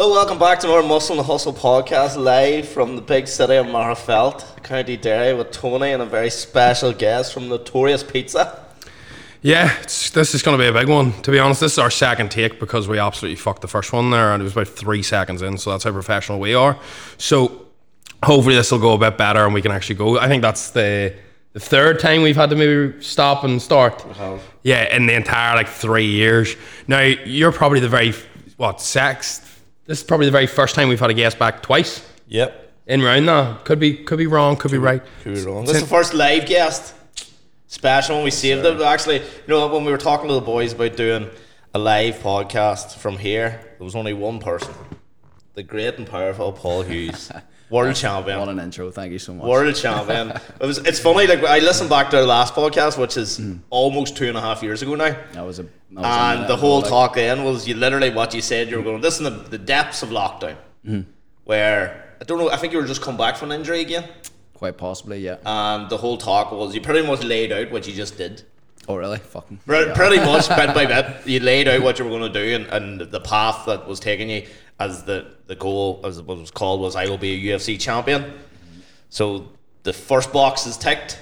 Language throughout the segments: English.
Hello, welcome back to our Muscle and Hustle podcast live from the big city of Magherafelt, County Derry, with Tony and a very special guest from Notorious Pizza. Yeah, it's, this is going to be a big one. To be honest, this is our second take because we absolutely fucked the first one there, and it was about three seconds in. So that's how professional we are. So hopefully this will go a bit better, and we can actually go. I think that's the the third time we've had to maybe stop and start. Yeah, in the entire like three years. Now you're probably the very what sex. This is probably the very first time we've had a guest back twice Yep. in round now. Could be could be wrong, could be right. Could be wrong. This is the first live guest. Special when We saved it. Actually, you know, when we were talking to the boys about doing a live podcast from here, there was only one person. The great and powerful Paul Hughes. World champion. What an intro! Thank you so much. World champion. It was. It's funny. Like I listened back to our last podcast, which is mm. almost two and a half years ago now, That was a. That was and the whole like, talk then was you literally what you said. You were going. This is the, the depths of lockdown, mm. where I don't know. I think you were just come back from an injury again, Quite possibly, yeah. and the whole talk was you pretty much laid out what you just did. oh, really? Fucking. Pre- yeah. Pretty much bit by bit, you laid out what you were going to do and, and the path that was taking you as the, the goal, as what was called, was I will be a UFC champion. So the first box is ticked.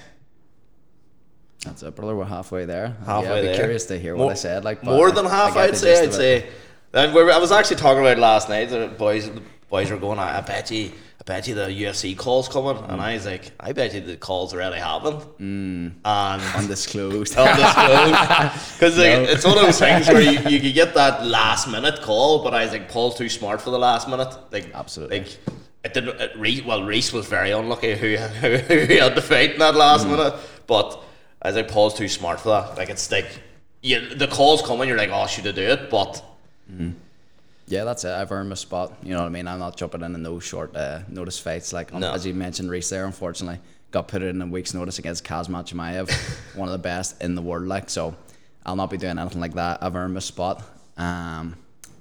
That's it, brother. We're halfway there. Halfway yeah, I'd be there. curious to hear More- what I said. Like more than half, I'd say. I'd say. And I was actually talking about it last night. The boys, the boys were going. I, bet you, bet you the UFC calls coming, and I was like, I bet you the calls already happened. Mm. And Undisclosed. undisclosed. because it's one of those things where you, you could get that last minute call, but I was like, Paul's too smart for the last minute. Like Absolutely. Like it didn't. It, Reese, well, Reese was very unlucky who who, had to fight in that last minute, but I was like, Paul's too smart for that. Like it's like. You, the call's coming, you're like, oh, should I do it? But yeah, that's it. I've earned my spot. You know what I mean? I'm not jumping in in those short uh, notice fights. Like um, No. as you mentioned, Reese there, unfortunately, got put in a week's notice against Khamzat Chimaev, one of the best in the world. Like so, I'll not be doing anything like that. I've earned my spot. Um,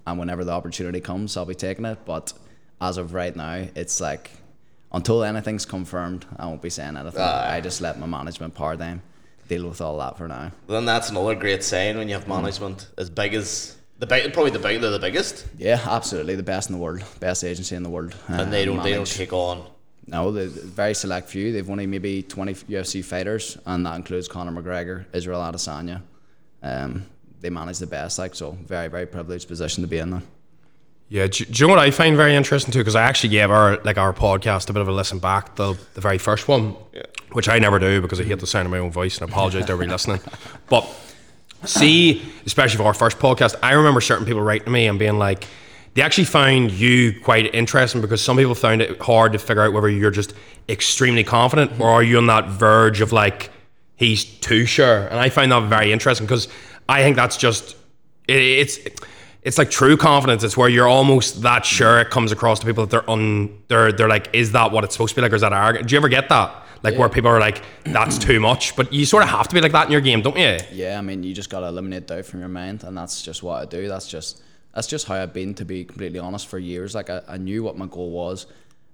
and whenever the opportunity comes, I'll be taking it. But as of right now, it's like until anything's confirmed, I won't be saying anything. I just let my management Paradigm deal with all that for now. then that's another great sign when you have management as big as the big, probably the big, they're the biggest, Yeah, absolutely, the best in the world, best agency in the world, and they don't they don't take on. No, the very select few. They've only maybe twenty UFC fighters, and that includes Conor McGregor, Israel Adesanya. Um, they manage the best, like so. Very, very privileged position to be in. There. Yeah, do, do you know what I find very interesting too? Because I actually gave our like our podcast a bit of a listen back, the the very first one, which I never do because I hate the sound of my own voice, and I apologize to everybody listening. But see, especially for our first podcast, I remember certain people writing to me and being like, they actually found you quite interesting because some people found it hard to figure out whether you're just extremely confident or are you on that verge of like he's too sure, and I find that very interesting because I think that's just it, it's it's like true confidence. It's where you're almost that sure. It comes across to people that they're un they're they're like, is that what it's supposed to be like, or is that arrogant? Do you ever get that? Like where people are like, that's too much, but you sort of have to be like that in your game, don't you? Yeah, I mean, you just gotta eliminate doubt from your mind, and that's just what I do. That's just that's just how I've been, to be completely honest, for years. Like I, I knew what my goal was,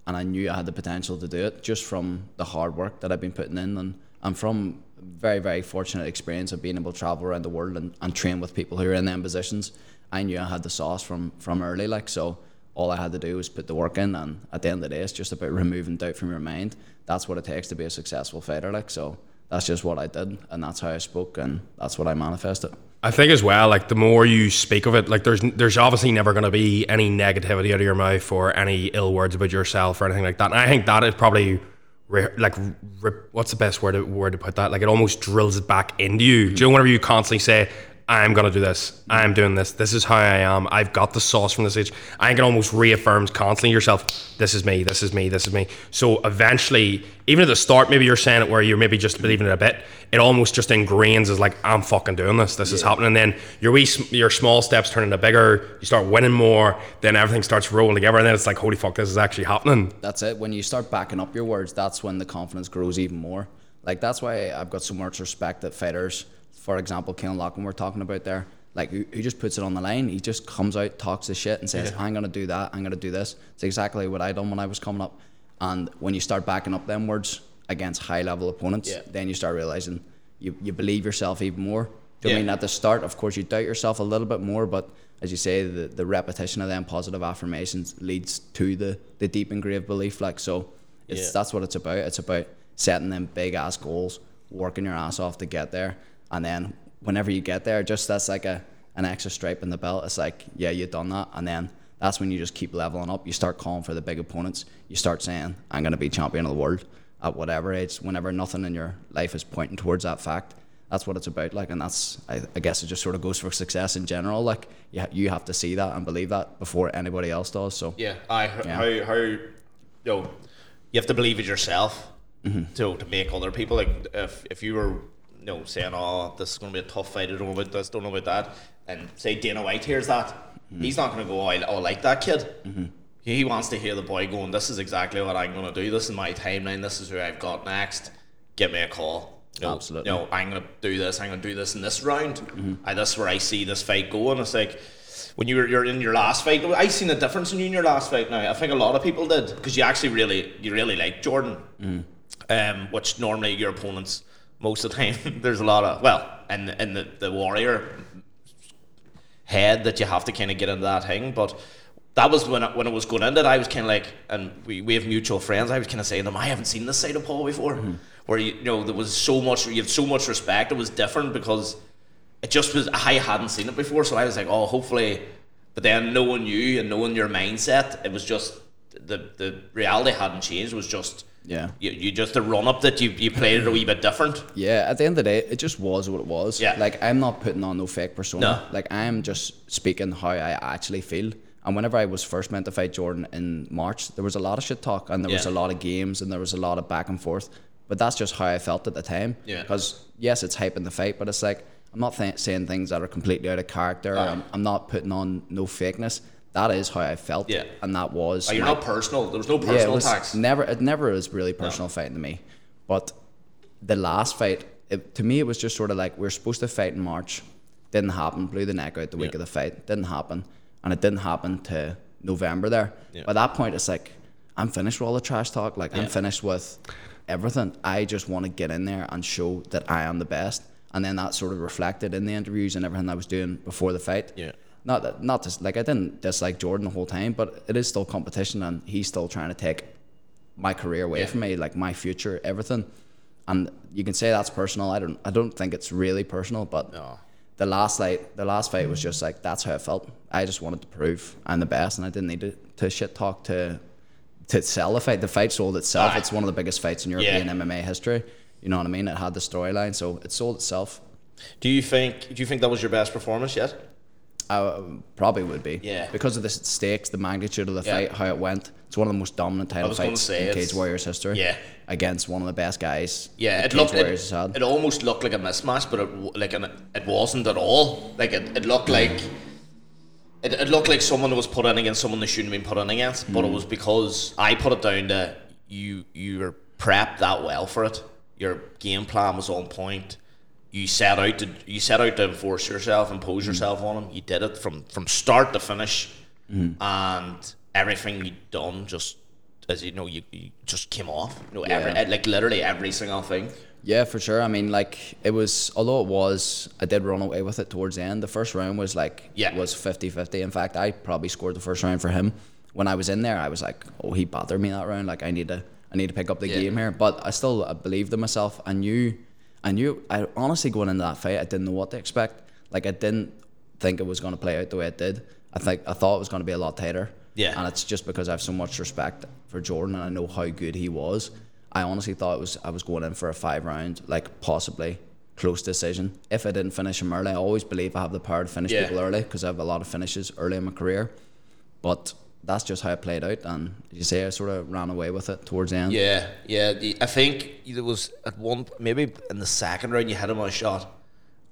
and I knew I had the potential to do it just from the hard work that I've been putting in, and I'm from very very fortunate experience of being able to travel around the world and, and train with people who are in them positions. I knew I had the sauce from from early, like so. All I had to do was put the work in, and at the end of the day, it's just about removing doubt from your mind. That's what it takes to be a successful fighter. Like so, that's just what I did, and that's how I spoke, and that's what I manifested. I think as well, like the more you speak of it, like there's there's obviously never going to be any negativity out of your mouth or any ill words about yourself or anything like that. And I think that is probably re- like re- what's the best word to, word to put that? Like it almost drills it back into you. Do you know whenever you constantly say, "I'm gonna do this. I'm doing this. This is how I am. I've got the sauce from this age." I think it almost reaffirms constantly yourself. This is me. This is me. This is me. So eventually, even at the start, maybe you're saying it where you're maybe just believing it a bit. It almost just ingrains as like I'm fucking doing this. This is happening. And then your wee, your small steps turn into bigger. You start winning more. Then everything starts rolling together, and then it's like, holy fuck, this is actually happening. That's it. When you start backing up your words, that's when the confidence grows even more. Like that's why I've got so much respect that fighters, for example, Keelan Loughlin we're talking about there, like who, who just puts it on the line. He just comes out, talks his shit, and says, "I'm gonna do that. I'm gonna do this." It's exactly what I done when I was coming up. And when you start backing up them words against high level opponents, Yeah. then you start realizing you, you believe yourself even more. Do you what I mean at the start? Of course, you doubt yourself a little bit more, but as you say, the, the repetition of them positive affirmations leads to the the deep engraved belief. Like so, it's Yeah. that's what it's about. It's about setting them big ass goals, working your ass off to get there, and then whenever you get there, just that's like a an extra stripe in the belt. It's like yeah, you've done that, and then that's when you just keep leveling up. You start calling for the big opponents. You start saying, "I'm going to be champion of the world." At whatever age, whenever nothing in your life is pointing towards that fact, that's what it's about. Like, and that's I, I guess it just sort of goes for success in general. Like, you ha- you have to see that and believe that before anybody else does. So Yeah, I Yeah. how how you know you have to believe it yourself Mm-hmm. to to make other people like if if you were you know saying oh this is going to be a tough fight I don't know about this don't know about that and say Dana White hears that Mm-hmm. he's not going to go oh, I, oh I like that kid. He he wants to hear the boy going. This is exactly what I'm going to do. This is my timeline. This is who I've got next. Give me a call. You know, Absolutely. Mm-hmm. You know, I'm going to do this. I'm going to do this in this round. And this is where I see this fight going. It's like when you were you're in your last fight. I seen a difference in you in your last fight. Now I think a lot of people did because you actually really you really like Jordan, Mm. um, which normally your opponents most of the time there's a lot of well and in the the warrior head that you have to kind of get into that thing, but. That was when I, when it was going into it. I was kind of like, and we, we have mutual friends. I was kind of saying to them, I haven't seen this side of Paul before, mm-hmm. where you, you know there was so much, you have so much respect. It was different because it just was I hadn't seen it before, so I was like, oh, hopefully. But then knowing you and knowing your mindset, it was just the the reality hadn't changed. It was just Yeah. you, you just the run up that you you played it a wee bit different. Yeah, at the end of the day, it just was what it was. Yeah. Like I'm not putting on no fake persona. No. Like I'm just speaking how I actually feel. And whenever I was first meant to fight Jordan in March, there was a lot of shit talk and there was a lot of games and there was a lot of back and forth. But that's just how I felt at the time. Yeah. Because yes, it's hype in the fight, but it's like I'm not th- saying things that are completely out of character. I'm, I'm not putting on no fakeness. That is how I felt. Yeah. And that was. Oh, like, you're my- not personal. There was no yeah, it personal was attacks. never. It never was really personal fighting to me, but the last fight, it, to me, it was just sort of like we are supposed to fight in March, didn't happen. Blew the neck out the week Yeah. of the fight, didn't happen, and it didn't happen to November. There, Yeah. by that point, it's like I'm finished with all the trash talk. Like I'm finished with everything. I just want to get in there and show that I am the best, and then that sort of reflected in the interviews and everything I was doing before the fight. Yeah. Not that, not just like I didn't dislike Jordan the whole time, but it is still competition, and he's still trying to take my career away Yeah. from me, like my future, everything. And you can say that's personal. I don't. I don't think it's really personal, but No. the last like the last fight was just like that's how I felt. I just wanted to prove I'm the best, and I didn't need to, to shit talk to to sell the fight. The fight sold itself. It's one of the biggest fights in European MMA history. You know what I mean? It had the storyline, so it sold itself. Do you think? Do you think that was your best performance yet? I probably would be. Yeah. Because of the stakes, the magnitude of the Yeah. fight, how it went. It's one of the most dominant title fights in Cage Warriors history. Yeah. Against one of the best guys. Yeah, it looked. It, had. it almost looked like a mismatch, but it like an, it wasn't at all. Like it, it looked like. It, it looked like someone was put in against someone they shouldn't have been put in against, but Mm. it was because I put it down to you. You were prepped that well for it. Your game plan was on point. You set out to you set out to enforce yourself, impose mm. yourself on him. You did it from from start to finish, mm. and everything you done just as you know you, you just came off. You know, every Yeah. like literally every single thing. Yeah, for sure. I mean, like it was. Although it was, I did run away with it towards the end. The first round was like, Yeah. was 50-50. In fact, I probably scored the first round for him. When I was in there, I was like, oh, he bothered me that round. Like I need to, I need to pick up the Yeah. game here. But I still believed in myself. I knew, I knew. I honestly going into that fight, I didn't know what to expect. Like I didn't think it was going to play out the way it did. I think I thought it was going to be a lot tighter. Yeah. And it's just because I have so much respect for Jordan and I know how good he was. I honestly thought it was I was going in for a five round, like possibly close decision. If I didn't finish him early, I always believe I have the power to finish Yeah. people early because I have a lot of finishes early in my career. But that's just how it played out, and you say, I sort of ran away with it towards the end. Yeah, yeah. I think there was at one maybe in the second round you hit him on a shot,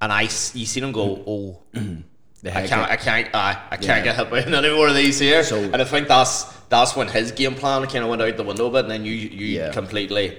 and I you seen him go, oh. The I can't, I can't, uh, I can't Yeah. get hit by any more of these here. So- and I think that's that's when his game plan kind of went out the window a bit, and then you you Yeah. completely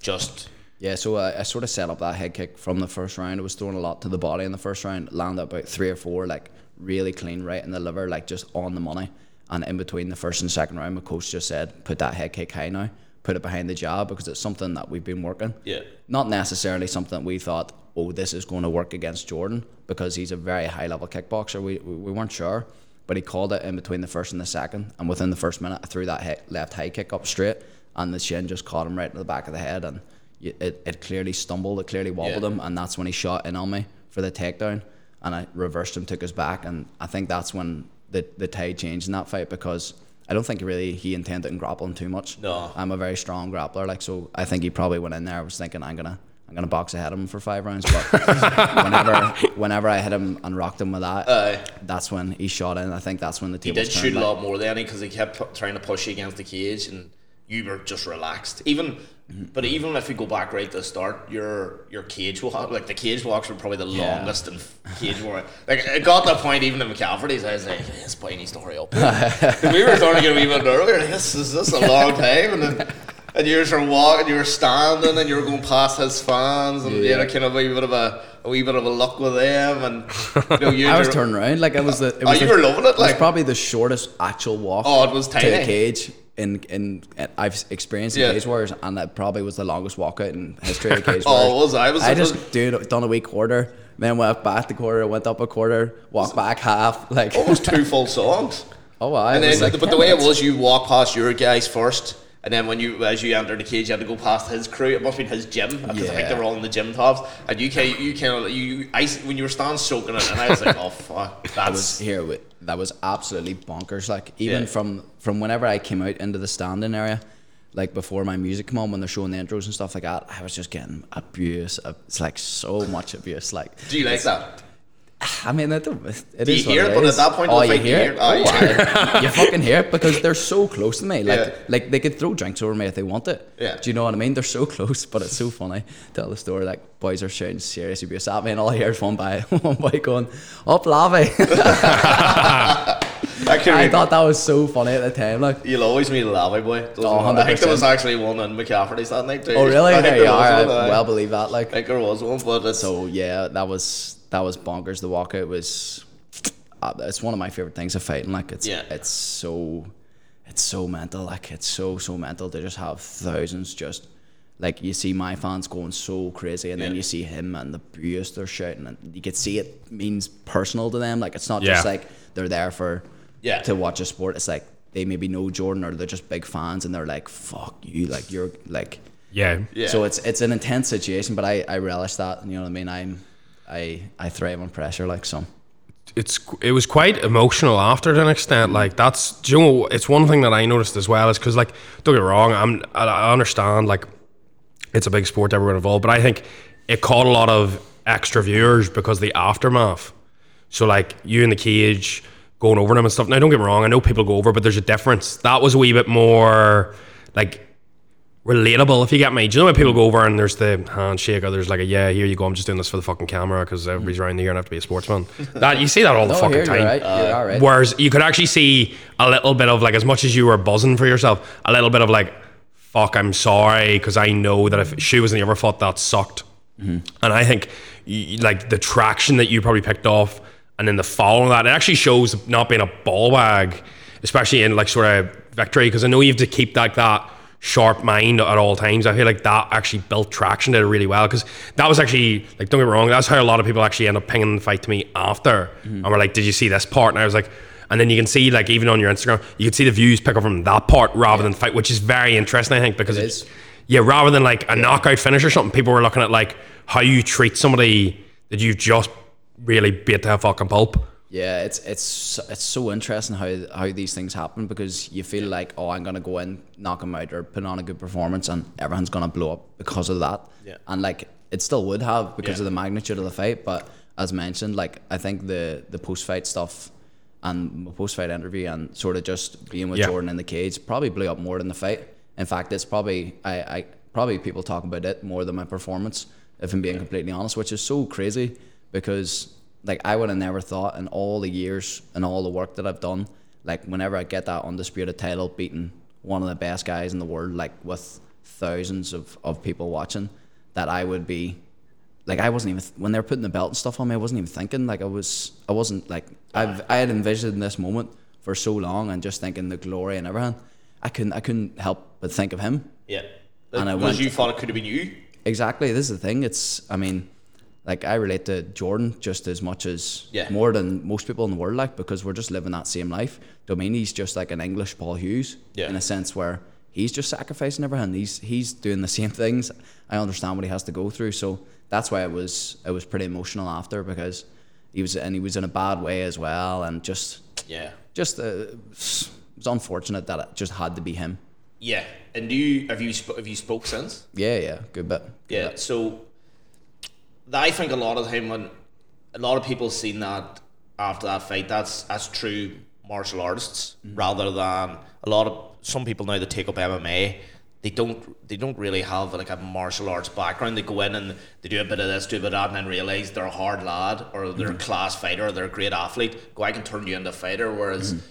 just Yeah, so I, I sort of set up that head kick from the first round. I was throwing a lot to the body in the first round, landed about three or four, like really clean right in the liver, like just on the money. And in between the first and second round, my coach just said, put that head kick high now, put it behind the jab because it's something that we've been working. Yeah. Not necessarily something that we thought, oh, this is going to work against Jordan because he's a very high level kickboxer. We, we, we weren't sure. but he called it in between the first and the second, and within the first minute, I threw that he- left high kick up straight, and the shin just caught him right in the back of the head, and it, it clearly stumbled, it clearly wobbled Yeah. him, and that's when he shot in on me for the takedown, and I reversed him, took his back, and I think that's when the the tide changed in that fight because. I don't think really he intended on grappling too much. No. I'm a very strong grappler, like so. I think he probably went in there was thinking I'm gonna I'm gonna box ahead of him for five rounds. But whenever whenever I hit him and rocked him with that, Aye. that's when he shot in. I think that's when the He tables did shoot a lot more than he because he kept pu- trying to push you against the cage and you were just relaxed. Even, Mm-hmm. but even if you go back right to the start, your your cage walk, like the cage walks were probably the Yeah. longest in cage war. Like it got to the point even in McCafferty's, I was like, this boy needs to hurry up. we were starting to get a wee bit earlier. Like, this is this a long time, and then. And you were walking, you were standing, and you were going past his fans, and you Yeah. had a kind of a wee bit of a, a wee bit of a look with them, and you know, you I was turning around like it was the. It Oh, was you the- were loving it, It was like- probably the shortest actual walk. Oh, it was to the tiny. cage. In, in I've experienced in Yeah. Cage Warriors, and that probably was the longest walkout in history of Cage Oh, Warriors. it was. I was- I just dude done a week quarter, then went back the quarter, went up a quarter, walked back half, like almost two full songs. oh, I And then, like but the 10 way it was, you walk past your guys first, and then when you, as you entered the cage, you had to go past his crew. It must have been his gym because I think they were all in the gym tops. And you can, you kind of, you, I, when you were standing soaking it, and I was like, oh fuck, I that's was here with that was absolutely bonkers. Like even Yeah. from from whenever I came out into the standing area, like before my music come on when they're showing the intros and stuff like that, I was just getting abuse. It's like so much abuse. Like Do you like that? I mean, it, it Do you hear it? But at that point oh, you hear it. Oh, you Oh, you fucking hear it because they're so close to me. Like, Yeah. like they could throw drinks over me if they want it. Yeah. Do you know what I mean? They're so close, but it's so funny. Tell the story like boys are shouting serious abuse at me, and all I hear is one by one boy going, "Up, Lavi." I, I thought that was so funny at the time. Like, You'll always meet a Lavy boy. Oh. I think there was actually one in McCafferty's that night too. oh really? I think There there you was are. one, I aye. well believe that. Like, I think there was one, but it's So yeah, that was that was bonkers. The walkout was uh, it's one of my favorite things of fighting. Like it's Yeah. it's so it's so mental. Like it's so so mental to just have thousands just like you see my fans going so crazy, and then Yeah. you see him and the abuse they're shouting, and you can see it means personal to them. Like it's not just like they're there for Yeah. to watch a sport. It's like they maybe know Jordan or they're just big fans, and they're like fuck you, like you're like Yeah. Yeah. so it's it's an intense situation, but I, I relish that. You know what I mean? I'm I I thrive on pressure, like some. it's it was quite emotional after to an extent. Mm. Like that's do you know it's one thing that I noticed as well is because like don't get wrong, I'm I, I understand like it's a big sport everyone involved, but I think it caught a lot of extra viewers because the aftermath. So like you in the cage going over them and stuff. Now don't get me wrong, I know people go over, but there's a difference. That was a wee bit more like relatable if you get me. Do you know when people go over and there's the handshake or there's like a yeah, here you go, I'm just doing this for the fucking camera because everybody's around here and I have to be a sportsman. that you see that all the Oh, fucking here, time. you're right. you're all right. Whereas you could actually see a little bit of like as much as you were buzzing for yourself, a little bit of like, fuck, I'm sorry because I know that if she was in the other foot, that sucked. Mm-hmm. And I think like the traction that you probably picked off, and then the following that, it actually shows not being a ball bag, especially in like sort of victory, because I know you have to keep like that sharp mind at all times. I feel like that actually built traction, did it really well, because that was actually like don't get me wrong, that's how a lot of people actually end up pinging the fight to me after, mm-hmm. and we're like, did you see this part? And I was like. And then you can see, like, even on your Instagram, you can see the views pick up from that part rather than fight, which is very interesting, I think, because it's, is. yeah, rather than like a knockout finish or something, people were looking at like how you treat somebody that you've just really beat to a fucking pulp. Yeah, it's it's it's so interesting how how these things happen because you feel like oh I'm gonna go in knock them out or put on a good performance and everyone's gonna blow up because of that. Yeah. And like it still would have because Yeah. of the magnitude of the fight, but as mentioned, like I think the the post fight stuff and my post fight interview and sort of just being with Yeah. Jordan in the cage probably blew up more than the fight. In fact, it's probably I, I probably people talk about it more than my performance, if I'm being completely honest, which is so crazy because like I would have never thought in all the years and all the work that I've done, like whenever I get that undisputed title beating one of the best guys in the world, like with thousands of, of people watching, that I would be like I wasn't even when they were putting the belt and stuff on me, I wasn't even thinking like I was I wasn't like I've I had envisioned this moment for so long and just thinking the glory and everything. I couldn't I couldn't help but think of him. yeah. And I went- you thought it could have been you. Exactly. This is the thing. It's I mean, like I relate to Jordan just as much as Yeah. more than most people in the world, like because we're just living that same life. Do you know what I mean he's just like an English Paul Hughes Yeah. in a sense where he's just sacrificing everything. He's he's doing the same things. I understand what he has to go through, so that's why it was it was pretty emotional after because he was and he was in a bad way as well, and just Yeah. just uh, it was unfortunate that it just had to be him. Yeah. And do you have you sp- have you spoke since? Yeah, yeah, good bit. Yeah. So I think a lot of the time when a lot of people seen that after that fight, that's that's true martial artists mm. rather than a lot of some people now that take up MMA. They don't they don't really have like a martial arts background. They go in and they do a bit of this, do a bit of that, and then realize they're a hard lad or they're a mm. class fighter or they're a great athlete. Go, I can turn you into a fighter. Whereas mm.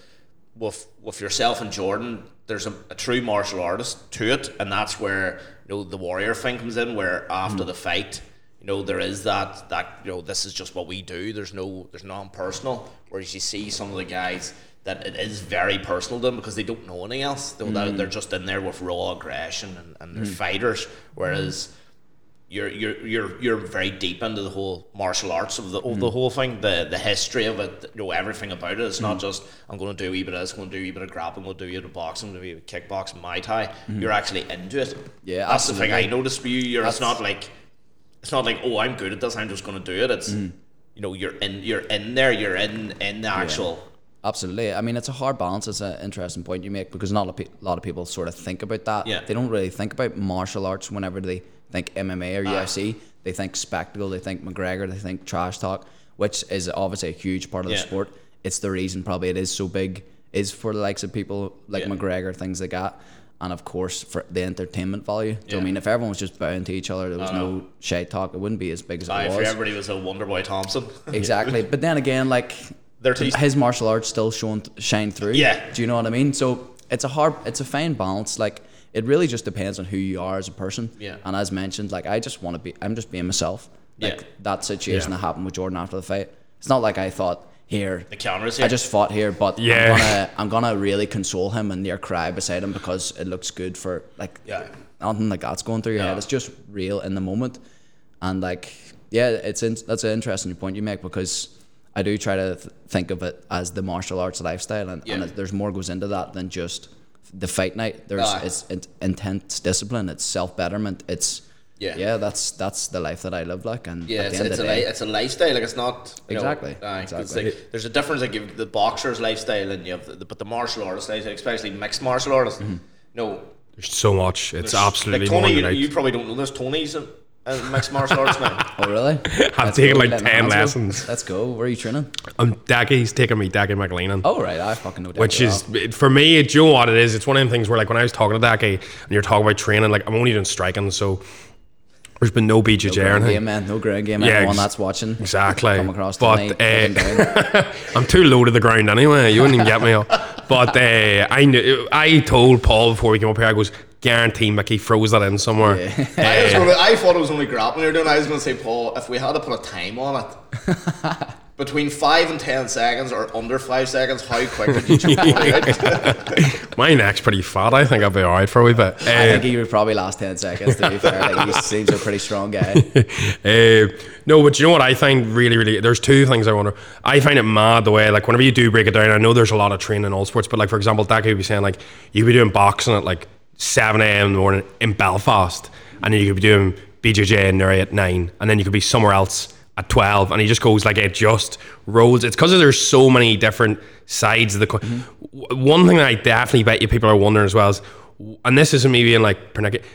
with with yourself and Jordan, there's a, a true martial artist to it, and that's where you know the warrior thing comes in. Where after the fight, you know there is that that you know this is just what we do. There's no there's non personal. Whereas you see some of the guys that it is very personal to them because they don't know anything else. They're, mm. they're just in there with raw aggression and, and they're mm. fighters. Whereas you're you're you're you're very deep into the whole martial arts of the of the mm. whole thing, the the history of it, you know everything about it. It's not just I'm going to do a wee bit of this, I'm going to do a wee bit of grappling, going to do a bit of boxing, going to do a bit of kickboxing, Muay Thai. You're actually into it. Yeah, that's the thing I absolutely. noticed for you. You're it's not like it's not like oh I'm good at this, I'm just going to do it. It's mm. you know you're in you're in there, you're in in the actual. Absolutely. I mean, it's a hard balance. It's an interesting point you make because not a, pe- a lot of people sort of think about that. Yeah. They don't really think about martial arts whenever they think MMA or ah. UFC. They think spectacle, they think McGregor, they think trash talk, which is obviously a huge part of Yeah. the sport. It's the reason probably it is so big, is for the likes of people like Yeah. McGregor, things like that. And of course, for the entertainment value. Do you know Yeah. I mean? If everyone was just bowing to each other, there was I no shade talk, it wouldn't be as big as Aye, it if was. everybody was a Wonderboy Thompson. Exactly. but then again, like They're his martial arts still showing shine through. Yeah. Do you know what I mean? So it's a hard, it's a fine balance. Like it really just depends on who you are as a person. Yeah. And as mentioned, like I just want to be, I'm just being myself. Like Yeah. that situation Yeah. that happened with Jordan after the fight. It's not like I thought here. The cameras here. I just fought here, but Yeah. I'm gonna I'm gonna really console him and near cry beside him because it looks good for like Yeah. nothing like that's going through your Yeah. head. It's just real in the moment, and like yeah, it's in, that's an interesting point you make because I do try to th- think of it as the martial arts lifestyle, and, and it- there's more goes into that than just the fight night. There's Aye. it's in, intense discipline, it's self betterment, it's Yeah. yeah, that's that's the life that I live like, and Yeah, at it's, end it's, of a day, li- it's a lifestyle. Like it's not you know, Exactly, aye, 'cause exactly. like, there's a difference. Like you- the boxer's lifestyle and you have the, but the martial artist lifestyle, especially mixed martial artists. Mm-hmm. No, There's so much. It's there's- absolutely like Tony. You, right. you probably don't know. There's Tony's in, in mixed martial arts now. oh really? I've Let's taken go, like 10 hands go. lessons. Let's go. Where are you training? I'm Daggy's taking me Daggy McLean. Oh right, I fucking know. That. Which is well. for me. Do you know what it is? It's one of them things where like when I was talking to Daggy and you're talking about training, like I'm only doing striking, so there's been no BJJ or ground anything. game, man. No ground game. Yeah, Anyone ex- that's watching, Exactly. come across But, tonight. uh, put them down. I'm too low to the ground anyway. You wouldn't even get me up. But uh, I knew, I told Paul before we came up here, I goes, guarantee Mickey froze that in somewhere. I, was Uh, gonna, I thought it was only grappling you're doing. I was going to say, Paul, if we had to put a time on it, between five and ten seconds or under five seconds, how quick did you jump out? my neck's pretty fat. I think I'll be alright for a wee bit. I Uh, think he would probably last ten seconds. To be fair, like, he seems a pretty strong guy. Uh, no, but you know what I find really, really. There's two things I wonder. I find it mad the way, like, whenever you do break it down. I know there's a lot of training in all sports, but like for example, that could be saying like you could be doing boxing at like seven a.m. in the morning in Belfast, and then you could be doing BJJ in there at nine, and then you could be somewhere else at twelve, and he just goes like it just rolls. It's because there's so many different sides of the. Co- mm-hmm. W One thing that I definitely bet you people are wondering as well is, and this isn't me being like pernickety,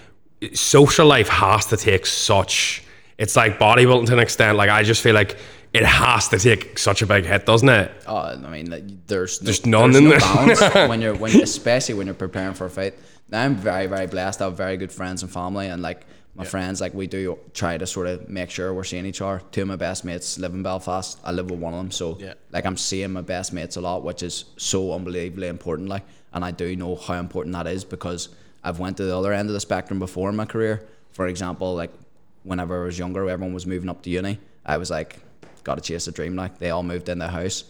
social life has to take such it's like bodybuilding to an extent like i just feel like it has to take such a big hit doesn't it Oh, I mean, like, there's no, There's none there's in no there. balance when you're when especially when you're preparing for a fight. Now I'm very very blessed. I have very good friends and family, and like my friends, like we do try to sort of make sure we're seeing each other. Two of my best mates live in Belfast. I live with one of them, so Yeah. like I'm seeing my best mates a lot, which is so unbelievably important. Like, and I do know how important that is because I've went to the other end of the spectrum before in my career. For example, like whenever I was younger, everyone was moving up to uni. I was like, got to chase a dream. Like they all moved in the house.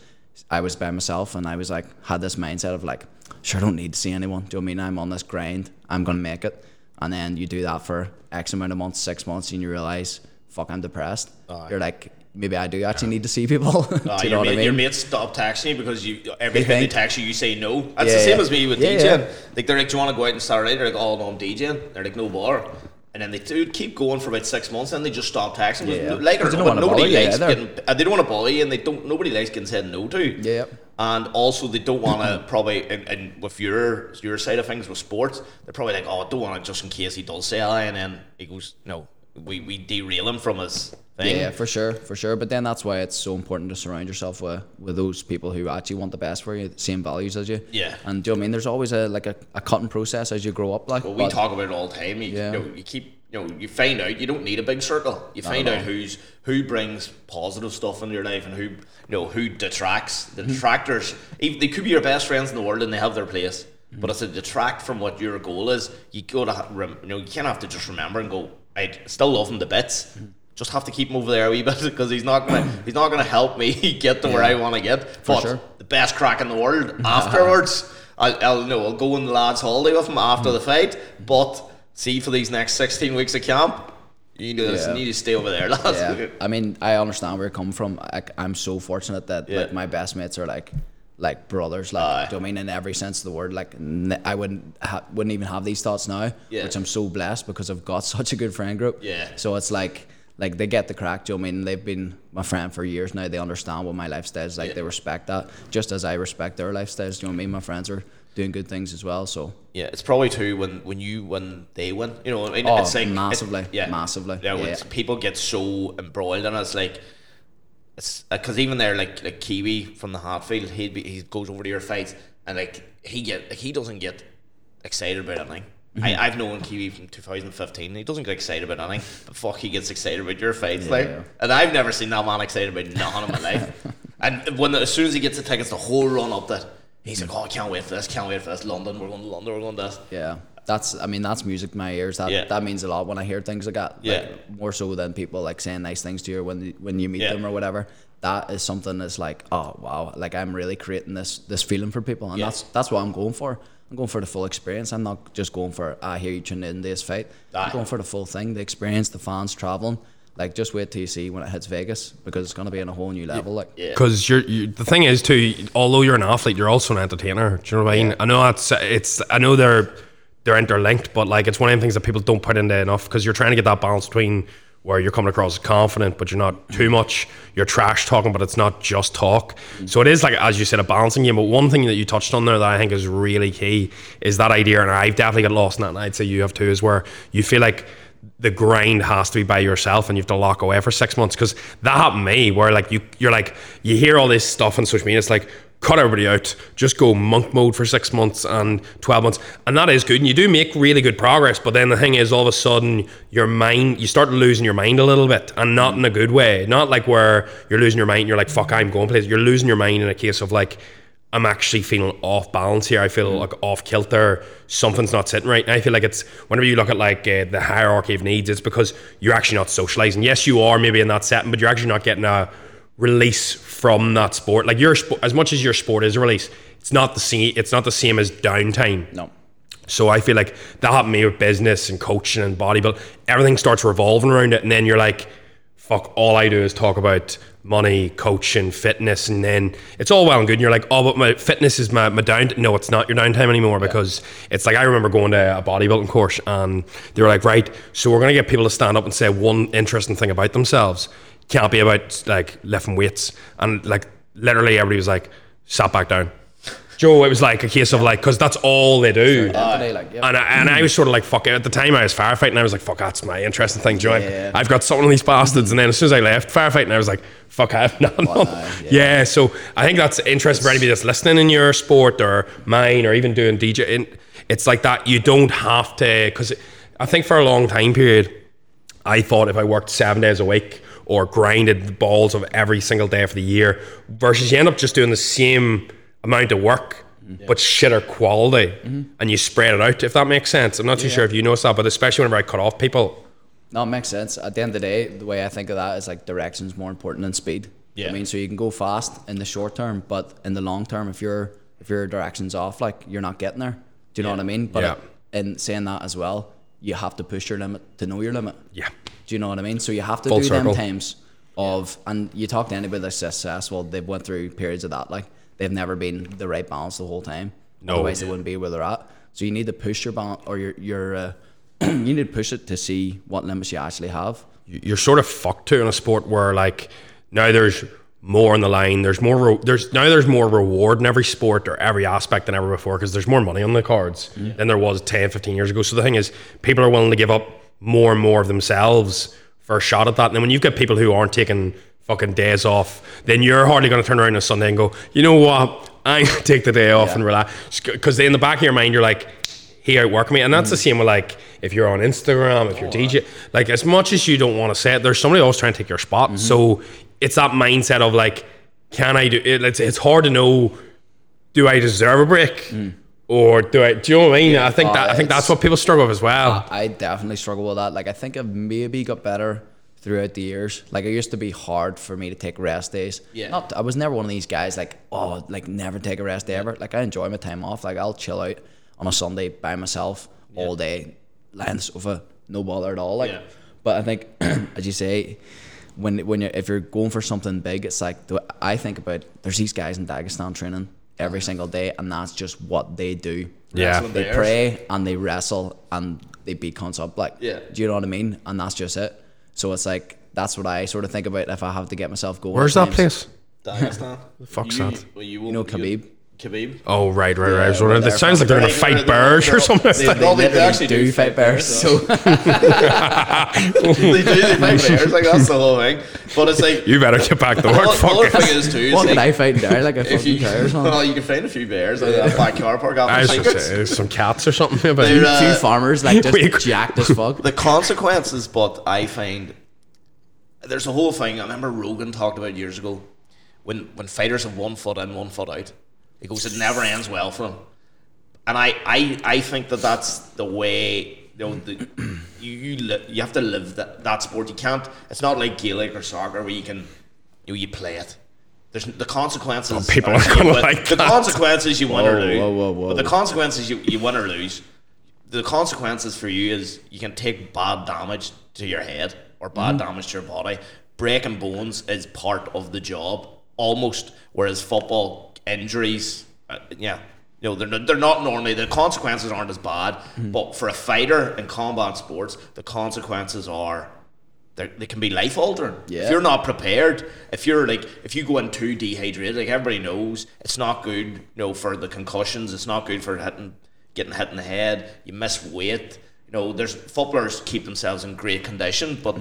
I was by myself, and I was like, had this mindset of like, sure, I don't need to see anyone. Do you know I mean? I'm on this grind. I'm gonna make it. And then you do that for X amount of months, six months, and you realize fuck, I'm depressed. Aye. You're like, maybe I do actually need to see people. Uh, you your, know what mate, I mean? your mates stop texting you because you every time they text you, you say no. That's Yeah, the same yeah. as me with Yeah, DJing. yeah. Like they're like, "Do you want to go out on Saturday?" They're like, "Oh no, I'm DJing." They're like, "No bar." And then they do keep going for about six months, and they just stop texting. Yeah. Like or 'Cause they don't wanna nobody likes getting. Uh, they don't want to bother you, and they don't. Nobody likes getting said no to. Yeah. And also, they don't want to probably, and, and with your your side of things with sports, they're probably like, "Oh, I don't want to just in case he does say I," and then he goes, "No, we we derail him from his thing." Yeah, for sure, for sure. But then that's why it's so important to surround yourself with with those people who actually want the best for you, the same values as you. Yeah. And do you know what I mean? There's always a like a, a cutting process as you grow up. Like Well, we but- talk about it all the time. You, Yeah. you, know, you keep, you know, you find out you don't need a big circle. You find out who's who brings positive stuff into your life and who, you know, who detracts. The Mm-hmm. detractors, even they could be your best friends in the world and they have their place. Mm-hmm. But if they detract from what your goal is, you gotta, you know, you can't have to just remember and go, I still love him to bits. Mm-hmm. Just have to keep him over there a wee bit because he's not gonna, he's not gonna help me get to where I want to get. But sure. the best crack in the world afterwards. I'll, I'll no, I'll go on the lads' holiday with him after the fight. But see, for these next sixteen weeks of camp, you know, Yeah. need to stay over there, lads. yeah. I mean, I understand where you're coming from. Like, I'm so fortunate that Yeah. like my best mates are like like brothers. Like, Aye. do you I mean in every sense of the word? Like, n- I wouldn't ha- wouldn't even have these thoughts now, Yeah. which I'm so blessed because I've got such a good friend group. Yeah. So it's like. Like they get the crack, do you know what I mean? They've been my friend for years now. They understand what my lifestyle is like. Yeah. They respect that, just as I respect their lifestyles. Do you know what I mean? My friends are doing good things as well. So Yeah, it's probably too when when you when they win. You know, I mean, Oh, it's like it- massively, yeah, massively, Yeah, when yeah. people get so embroiled and it, it's like it's because even there, like like Kiwi from the Hatfield, he he goes over to your fights and like he get like, he doesn't get excited about anything. Mm-hmm. I, I've known Kiwi from 2015. He doesn't get excited about anything, but fuck, he gets excited about your fights. Like, Yeah. and I've never seen that man excited about nothing in my life. And when as soon as he gets the tickets, the whole run up that he's like, oh, I can't wait for this, can't wait for this. London, we're going to London, we're going to this. Yeah, that's. I mean, that's music to my ears. That Yeah. that means a lot when I hear things like that. Yeah. Like, more so than people like saying nice things to you when you- when you meet Yeah. them or whatever. That is something that's like, oh wow, like I'm really creating this this feeling for people, and Yeah. that's that's what I'm going for. I'm going for the full experience. I'm not just going for I hear you tuned in this fight. Aye. I'm going for the full thing, the experience, the fans traveling. Like just wait till you see when it hits Vegas because it's gonna be on a whole new level. Like Yeah. Because you're, you, the thing is too, although you're an athlete, you're also an entertainer. Do you know what I mean? I know that's it's. I know they're they're interlinked, but like it's one of the things that people don't put into enough because you're trying to get that balance between where you're coming across as confident, but you're not too much. You're trash talking, but it's not just talk. Mm. So it is like as you said, a balancing game. But one thing that you touched on there that I think is really key is that idea, and I've definitely got lost in that, and I'd say you have too, is where you feel like the grind has to be by yourself and you have to lock away for six months. Because that happened to me where like you you're like you hear all this stuff on social media it's like cut everybody out. Just go monk mode for six months and 12 months. And that is good and you do make really good progress but then the thing is all of a sudden your mind you start losing your mind a little bit and not in a good way. Not like where you're losing your mind you're like fuck I'm going places. You're losing your mind in a case of like I'm actually feeling off balance here. I feel like off kilter. Something's not sitting right. And I feel like it's whenever you look at like uh, the hierarchy of needs, it's because you're actually not socializing. Yes, you are maybe in that setting, but you're actually not getting a release from that sport. Like your sport, as much as your sport is a release, it's not the same. It's not the same as downtime. no, So I feel like that happened to me with business and coaching and bodybuilding. Everything starts revolving around it, and then you're like, "Fuck!" All I do is talk about money, coaching, fitness, and then it's all well and good. And you're like, "Oh, but my fitness is my my down." No, it's not your downtime anymore because it's like I remember going to a bodybuilding course, and they were like, "Right, so we're gonna get people to stand up and say one interesting thing about themselves. Can't be about like lifting weights." And like literally, everybody was like, "Sat back down." Joe, it was like a case of like, because that's all they do. Today, like, yeah. And I, and I was sort of like, fuck it. At the time, I was firefighting. I was like, fuck, that's my interesting thing, Joe. Yeah. I've got some of these bastards. And then as soon as I left firefighting, I was like, fuck, I have none. Well, yeah. yeah. so I think that's interesting for anybody that's listening in your sport or mine or even doing DJ. It's like that. You don't have to, because I think for a long time period, I thought if I worked seven days a week or grinded the balls of every single day for the year, versus you end up just doing the same amount of work, but shitter quality, mm-hmm. and you spread it out. If that makes sense, I'm not too sure if you notice that, but especially whenever I cut off people, No, it makes sense. At the end of the day, the way I think of that is like direction's more important than speed. Yeah. I mean, so you can go fast in the short term, but in the long term, if your if your direction's off, like you're not getting there. Do you know Yeah. what I mean? But Yeah. in saying that as well, you have to push your limit to know your limit. yeah, Do you know what I mean? So you have to Full do circle. them times of, and you talk to anybody that's successful, they've went through periods of that. Like they've never been the right balance the whole time. No. Otherwise, they wouldn't be where they're at. So you need to push your balance or your your. Uh, you need to push it to see what limits you actually have. you're sort of fucked to in a sport where like now there's more on the line. There's more. Re- there's now there's more reward in every sport or every aspect than ever before because there's more money on the cards than there was 10, 15 years ago. So the thing is, people are willing to give up more and more of themselves for a shot at that. And then when you've got people who aren't taking fucking days off, then you're hardly going to turn around on Sunday and go, you know what, I'm gonna take the day off Yeah. and relax. Because in the back of your mind, you're like, he outworked me. And that's the mm. same with like if you're on Instagram, if you're DJ, like as much as you don't want to say it, there's somebody else trying to take your spot. Mm-hmm. So it's that mindset of like, can I do it? It's, it's hard to know, do I deserve a break? Mm. Or do I, do you know what I mean? I think Uh, that, I think that's what people struggle with as well. I definitely struggle with that. Like I think I've maybe got better throughout the years. Like it used to be hard for me to take rest days. Yeah. Not I was never one of these guys like, oh, like never take a rest day ever. Like I enjoy my time off. Like I'll chill out on a Sunday by myself all day, lie on the sofa, no bother at all. Like Yeah. but I think as you say, when when you're if you're going for something big, it's like the- I think about there's these guys in Dagestan training every single day and that's just what they do. Yeah. Wrestling They bears. pray and they wrestle and they beat cunts up. Like, Yeah. do you know what I mean? And that's just it. So it's like that's what I sort of think about if I have to get myself going. Where's that place? Dagestan. fuck's you, that? Well, you, You know Khabib? Khabib. Oh, right, right, right. I was Yeah, wondering, it sounds like they're going to fight bears or something. they- They, No, they actually do, do fight fight bears. bears, So they do. They fight bears. Like that's the whole thing. But it's like you better get back to work. Another, Fuck another thing is too. Is what like, can I fight there? Like a if fucking you, cow or something. well, you can find a few bears at that back car park I was just secrets. saying, some cats or something. But They're, uh, Two farmers like Wait. just jacked as fuck. the consequences, but I find there's a whole thing. I remember Rogan talked about years ago when when fighters have one foot in, one foot out. He goes, it never ends well for them. And I, I, I think that that's the way. You know, the, you you, li- you have to live that, that sport. You can't. It's not like Gaelic or soccer where you can, you know, you play it. There's the consequences. Oh, people are- are gonna but like the that. consequences. You win or lose. whoa, whoa, whoa. But the consequences you, you win or lose. The consequences for you is you can take bad damage to your head or bad Mm-hmm. damage to your body. Breaking bones is part of the job almost. Whereas football injuries, uh, yeah, you know they're not, they're not normally the consequences aren't as bad. Mm-hmm. But for a fighter in combat sports, the consequences are they can be life altering. Yeah. If you're not prepared, if you're like, if you go in too dehydrated, like everybody knows, it's not good. You know, for the concussions, it's not good for hitting, getting hit in the head. You miss weight. You know, there's footballers keep themselves in great condition, but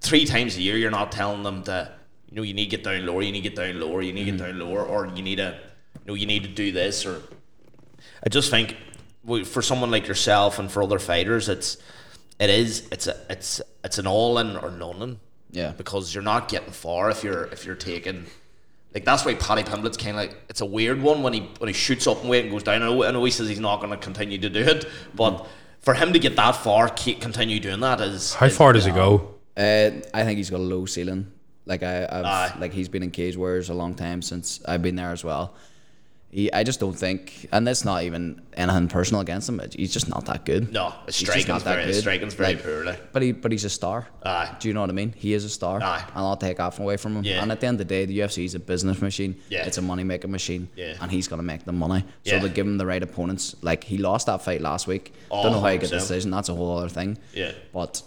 three times a year, you're not telling them to, you know, you need to get down lower, you need to get down lower, you need to get down lower, or you need to, you know, you need to do this, or I just think we- for someone like yourself and for other fighters, it's it is it's a it's it's an all in or none in. Yeah. Because you're not getting far if you're if you're taking like that's why Paddy Pimblett's kind of like it's a weird one when he when he shoots up in weight and goes down. I know, I know he says he's not going to continue to do it, but for him to get that far, keep, continue doing that is how is- far does he go? Uh, I think he's got a low ceiling. Like I, I've like he's been in Cage Warriors a long time since I've been there as well. He, I just don't think, and that's not even anything personal against him. He's just not that good. No, his striking's not that very good. striking's very Like, poor. Like. But he, but he's a star. Aye. Do you know what I mean? He is a star. Aye. And I'll take that away from him. Yeah. And at the end of the day, the UFC is a business machine. Yeah. It's a money making machine. Yeah. And he's gonna make the money. So Yeah. to give him the right opponents, like he lost that fight last week. Oh, don't know how he got the decision. That's a whole other thing. Yeah. But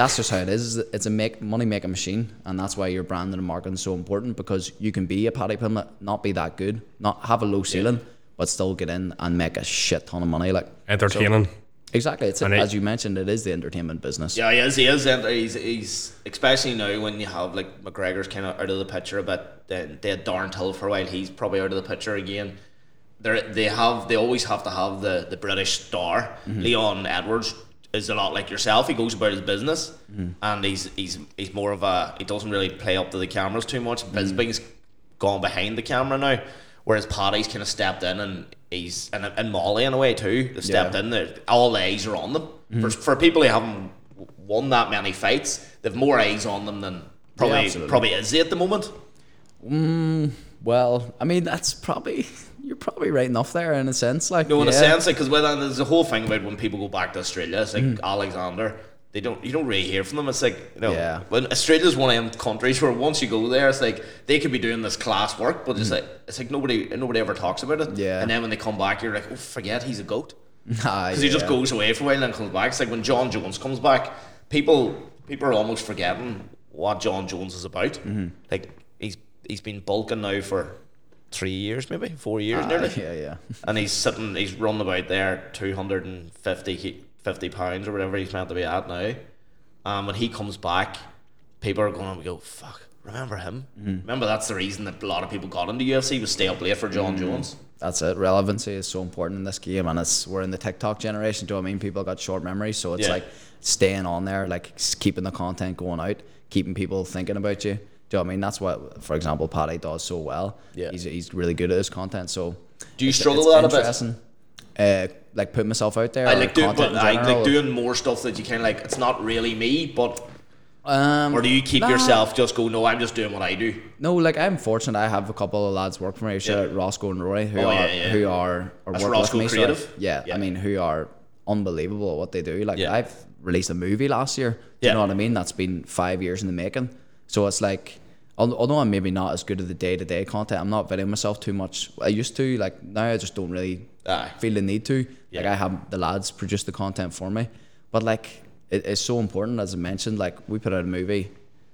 that's just how it is. It's a make money making machine, and that's why your brand and marketing is so important because you can be a Paddy Pimblett, not be that good, not have a low ceiling, but still get in and make a shit ton of money. Like Entertaining. exactly, it's And it- as you mentioned, it is the entertainment business. Yeah, he is. He is. And he's, he's especially now when you have like McGregor's kind of out of the picture a bit. Then they had Darren Till for a while. He's probably out of the picture again. They they have they always have to have the the British star. Mm-hmm. Leon Edwards is a lot like yourself. He goes about his business, mm-hmm. and he's he's he's more of a he doesn't really play up to the cameras too much. Bisping's mm-hmm. gone behind the camera now, whereas Paddy's kind of stepped in and he's and, and Molly in a way too. They've stepped Yeah. in there. All the eyes are on them. Mm-hmm. For, for people who haven't won that many fights, they've more eyes on them than probably absolutely. probably Izzy at the moment. Mm, well, I mean, that's probably you're probably right enough there in a sense. Like, No, in a yeah. sense, because well, there's a whole thing about when people go back to Australia. It's like Alexander, they don't you don't really hear from them. It's like you know, Yeah. when Australia's one of them countries where once you go there, it's like they could be doing this class work, but it's like it's like nobody nobody ever talks about it. Mm. Yeah. And then when they come back, you're like, oh, forget he's a goat Ah, because he just goes away for a while and comes back. It's like when John Jones comes back, people people are almost forgetting what John Jones is about. Mm-hmm. Like he's he's been bulking now for three years, maybe four years Ah, nearly yeah, yeah. and he's sitting, he's running about there 250 50 pounds or whatever he's meant to be at now. Um, when he comes back, people are going to go, fuck, remember him? Mm-hmm. Remember that's the reason that a lot of people got into UFC was stay up late for Jon Mm-hmm. Jones. That's it. Relevancy is so important in this game, and it's we're in the TikTok generation. Do you know what I mean? People got short memories, so it's Yeah. like staying on there, like keeping the content going out, keeping people thinking about you. Do you know what I mean? That's what, for example, Paddy does so well. Yeah. he's he's really good at his content. So Do you it's- struggle it's with that a bit? Uh, like putting myself out there. I like doing, but I like doing more stuff that you kind of like. It's not really me, but Um, or do you keep nah. yourself just go? No, I'm just doing what I do. No, like I'm fortunate. I have a couple of lads work for me. Shout Yeah. out Roscoe and Roy, who Oh, are yeah, yeah. who are or That's work Roscoe with me. Creative? yeah, Yeah. I mean, who are unbelievable at what they do. Like. I've released a movie last year. Do you know what I mean? That's been five years in the making. So it's like, although I'm maybe not as good at the day to day content, I'm not videoing myself too much. I used to. Like now, I just don't really Aye. feel the need to. Like I have the lads produce the content for me, but like it, it's so important. As I mentioned, like we put out a movie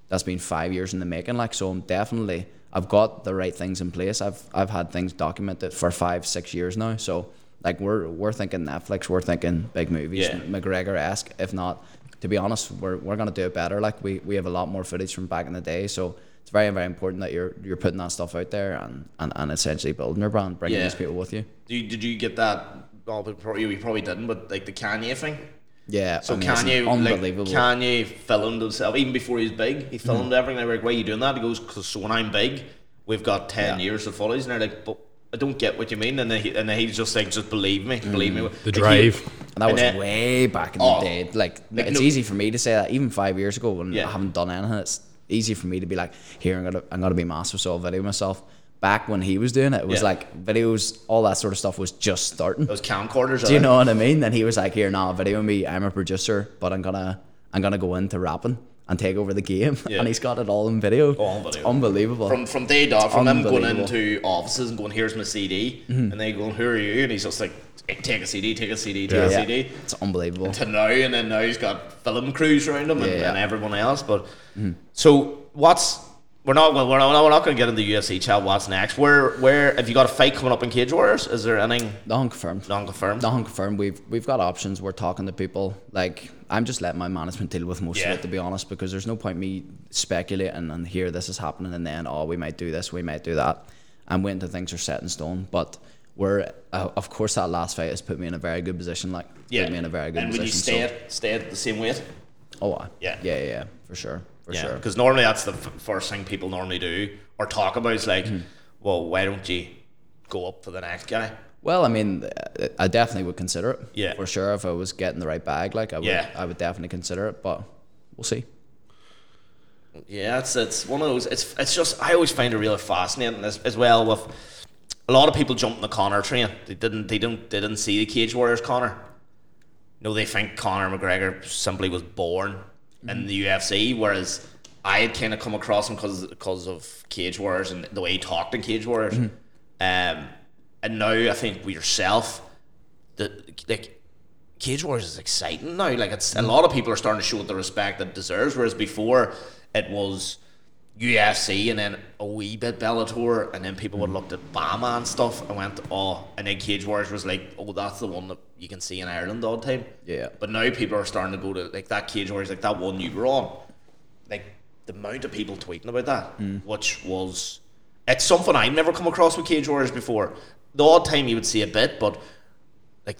that's been five years in the making. Like so, I'm definitely I've got the right things in place. I've I've had things documented for five six years now. So like we're we're thinking Netflix, we're thinking big movies, Yeah. McGregor esque. If not, to be honest, we're we're gonna do it better. Like we we have a lot more footage from back in the day. So. It's very, very important that you're you're putting that stuff out there and, and, and essentially building your brand, bringing Yeah. these people with you. Do you, did you get that? Well, but probably, you probably didn't, but like the Kanye thing. Yeah, So amazing. Kanye, like unbelievable. Kanye filmed himself even before he was big. He Mm-hmm. filmed everything. They were like, "Why are you doing that?" He goes, "Cause so when I'm big, we've got ten Yeah. years of footage." And they're like, "But I don't get what you mean." And then he, and then he's just like, "Just believe me, mm. believe me." The Like, he- drive. and that was then- way back in Oh, the day. Like, like, it's no- easy for me to say that. Even five years ago, when Yeah. I haven't done anything, it's easy for me to be like, "Here, I'm gonna, I'm gonna be massive, so I'll video myself." Back when he was doing it, it was Yeah. like videos, all that sort of stuff was just starting. those camcorders. Do you know what I mean? Then he was like, "Here, now video me. I'm a producer, but I'm gonna, I'm gonna go into rapping and take over the game." Yeah. And he's got it all in video. Oh, It's unbelievable. unbelievable. From from day dot, from him going Mm-hmm. into offices and going, "Here's my CD," and they going, "Who are you?" And he's just like, "Take a CD, take a CD, take a Yeah. CD." It's unbelievable. to now, and then now he's got film crews around him and, Yeah, Mm-hmm. yeah. and everyone else. But so what's we're not well, we're not, we're not going to get into UFC chat. What's next? Where where have you got a fight coming up in Cage Warriors? Is there anything Not confirmed. non confirmed? Not confirmed. We've we've got options. We're talking to people. Like I'm just letting my management deal with most Yeah. of it, to be honest, because there's no point me speculating and here this is happening and then oh we might do this, we might do that. I'm waiting till things are set in stone. But we're uh, of course that last fight has put me in a very good position. Like Yeah, put me in a very good and would you position. stay so, at stay at the same weight? oh uh, Yeah. yeah, yeah, yeah, for sure, for Yeah, sure. because normally that's the f- first thing people normally do or talk about is like, Mm-hmm. well, why don't you go up for the next guy? Well, I mean, I definitely would consider it. Yeah. for sure. If I was getting the right bag, like I would, Yeah. I would definitely consider it. But we'll see. Yeah, it's it's one of those. It's it's just I always find it really fascinating as, as well with a lot of people jumping the Conor train. They didn't they didn't they didn't see the Cage Warriors Conor. No, they think Conor McGregor simply was born in the UFC, whereas I had kind of come across him because because of Cage Warriors and the way he talked in Cage Warriors. Um, and now I think with yourself, the like Cage Wars is exciting now. Like it's a lot of people are starting to show it the respect that it deserves. Whereas before it was UFC and then a wee bit Bellator, and then people would mm-hmm. looked at BAMMA and stuff and went, oh, and then Cage Wars was like, oh, that's the one that you can see in Ireland all the time. Yeah. But now people are starting to go to like that Cage Wars, like that one you were on, like the amount of people tweeting about that, mm. which was it's something I've never come across with Cage Warriors before. The odd time you would see a bit, but like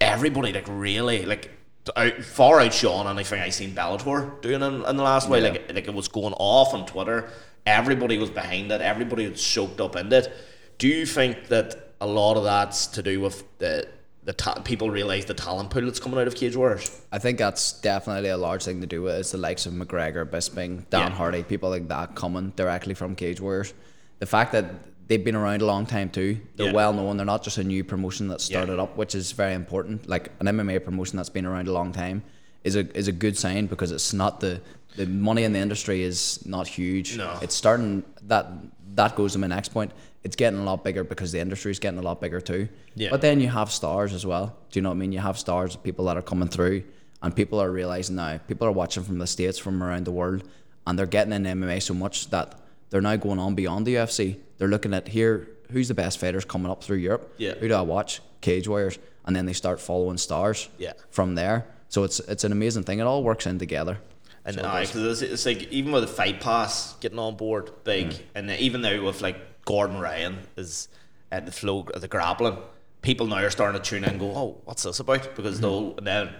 everybody like really like out, far outshone anything I seen Bellator doing in, in the last. Yeah. Like like it was going off on Twitter. Everybody was behind it. Everybody was soaked up in it. Do you think that a lot of that's to do with the the ta- people realize the talent pool that's coming out of Cage Warriors? I think that's definitely a large thing to do with it. It's the likes of McGregor, Bisping, Dan Yeah. Hardy, people like that coming directly from Cage Warriors. The fact that they've been around a long time too, they're Yeah. well known. They're not just a new promotion that Yeah. started up, which is very important. Like an MMA promotion that's been around a long time is a is a good sign because it's not the the money in the industry is not huge. No. It's starting that that goes to my next point. It's getting a lot bigger because the industry is getting a lot bigger too. Yeah. But then you have stars as well. Do you know what I mean? You have stars, people that are coming through, and people are realizing now. People are watching from the states, from around the world, and they're getting in MMA so much that they're now going on beyond the UFC. They're looking at here, who's the best fighters coming up through Europe? Yeah. Who do I watch? Cage Warriors, and then they start following stars. Yeah. From there, so it's it's an amazing thing. It all works in together. And So it aye, does. 'cause it's, it's like even with the fight pass getting on board big, Mm. and even now with like Gordon Ryan is at the flow of the grappling, people now are starting to tune in and go, oh, what's this about? Because Mm-hmm. they'll and then.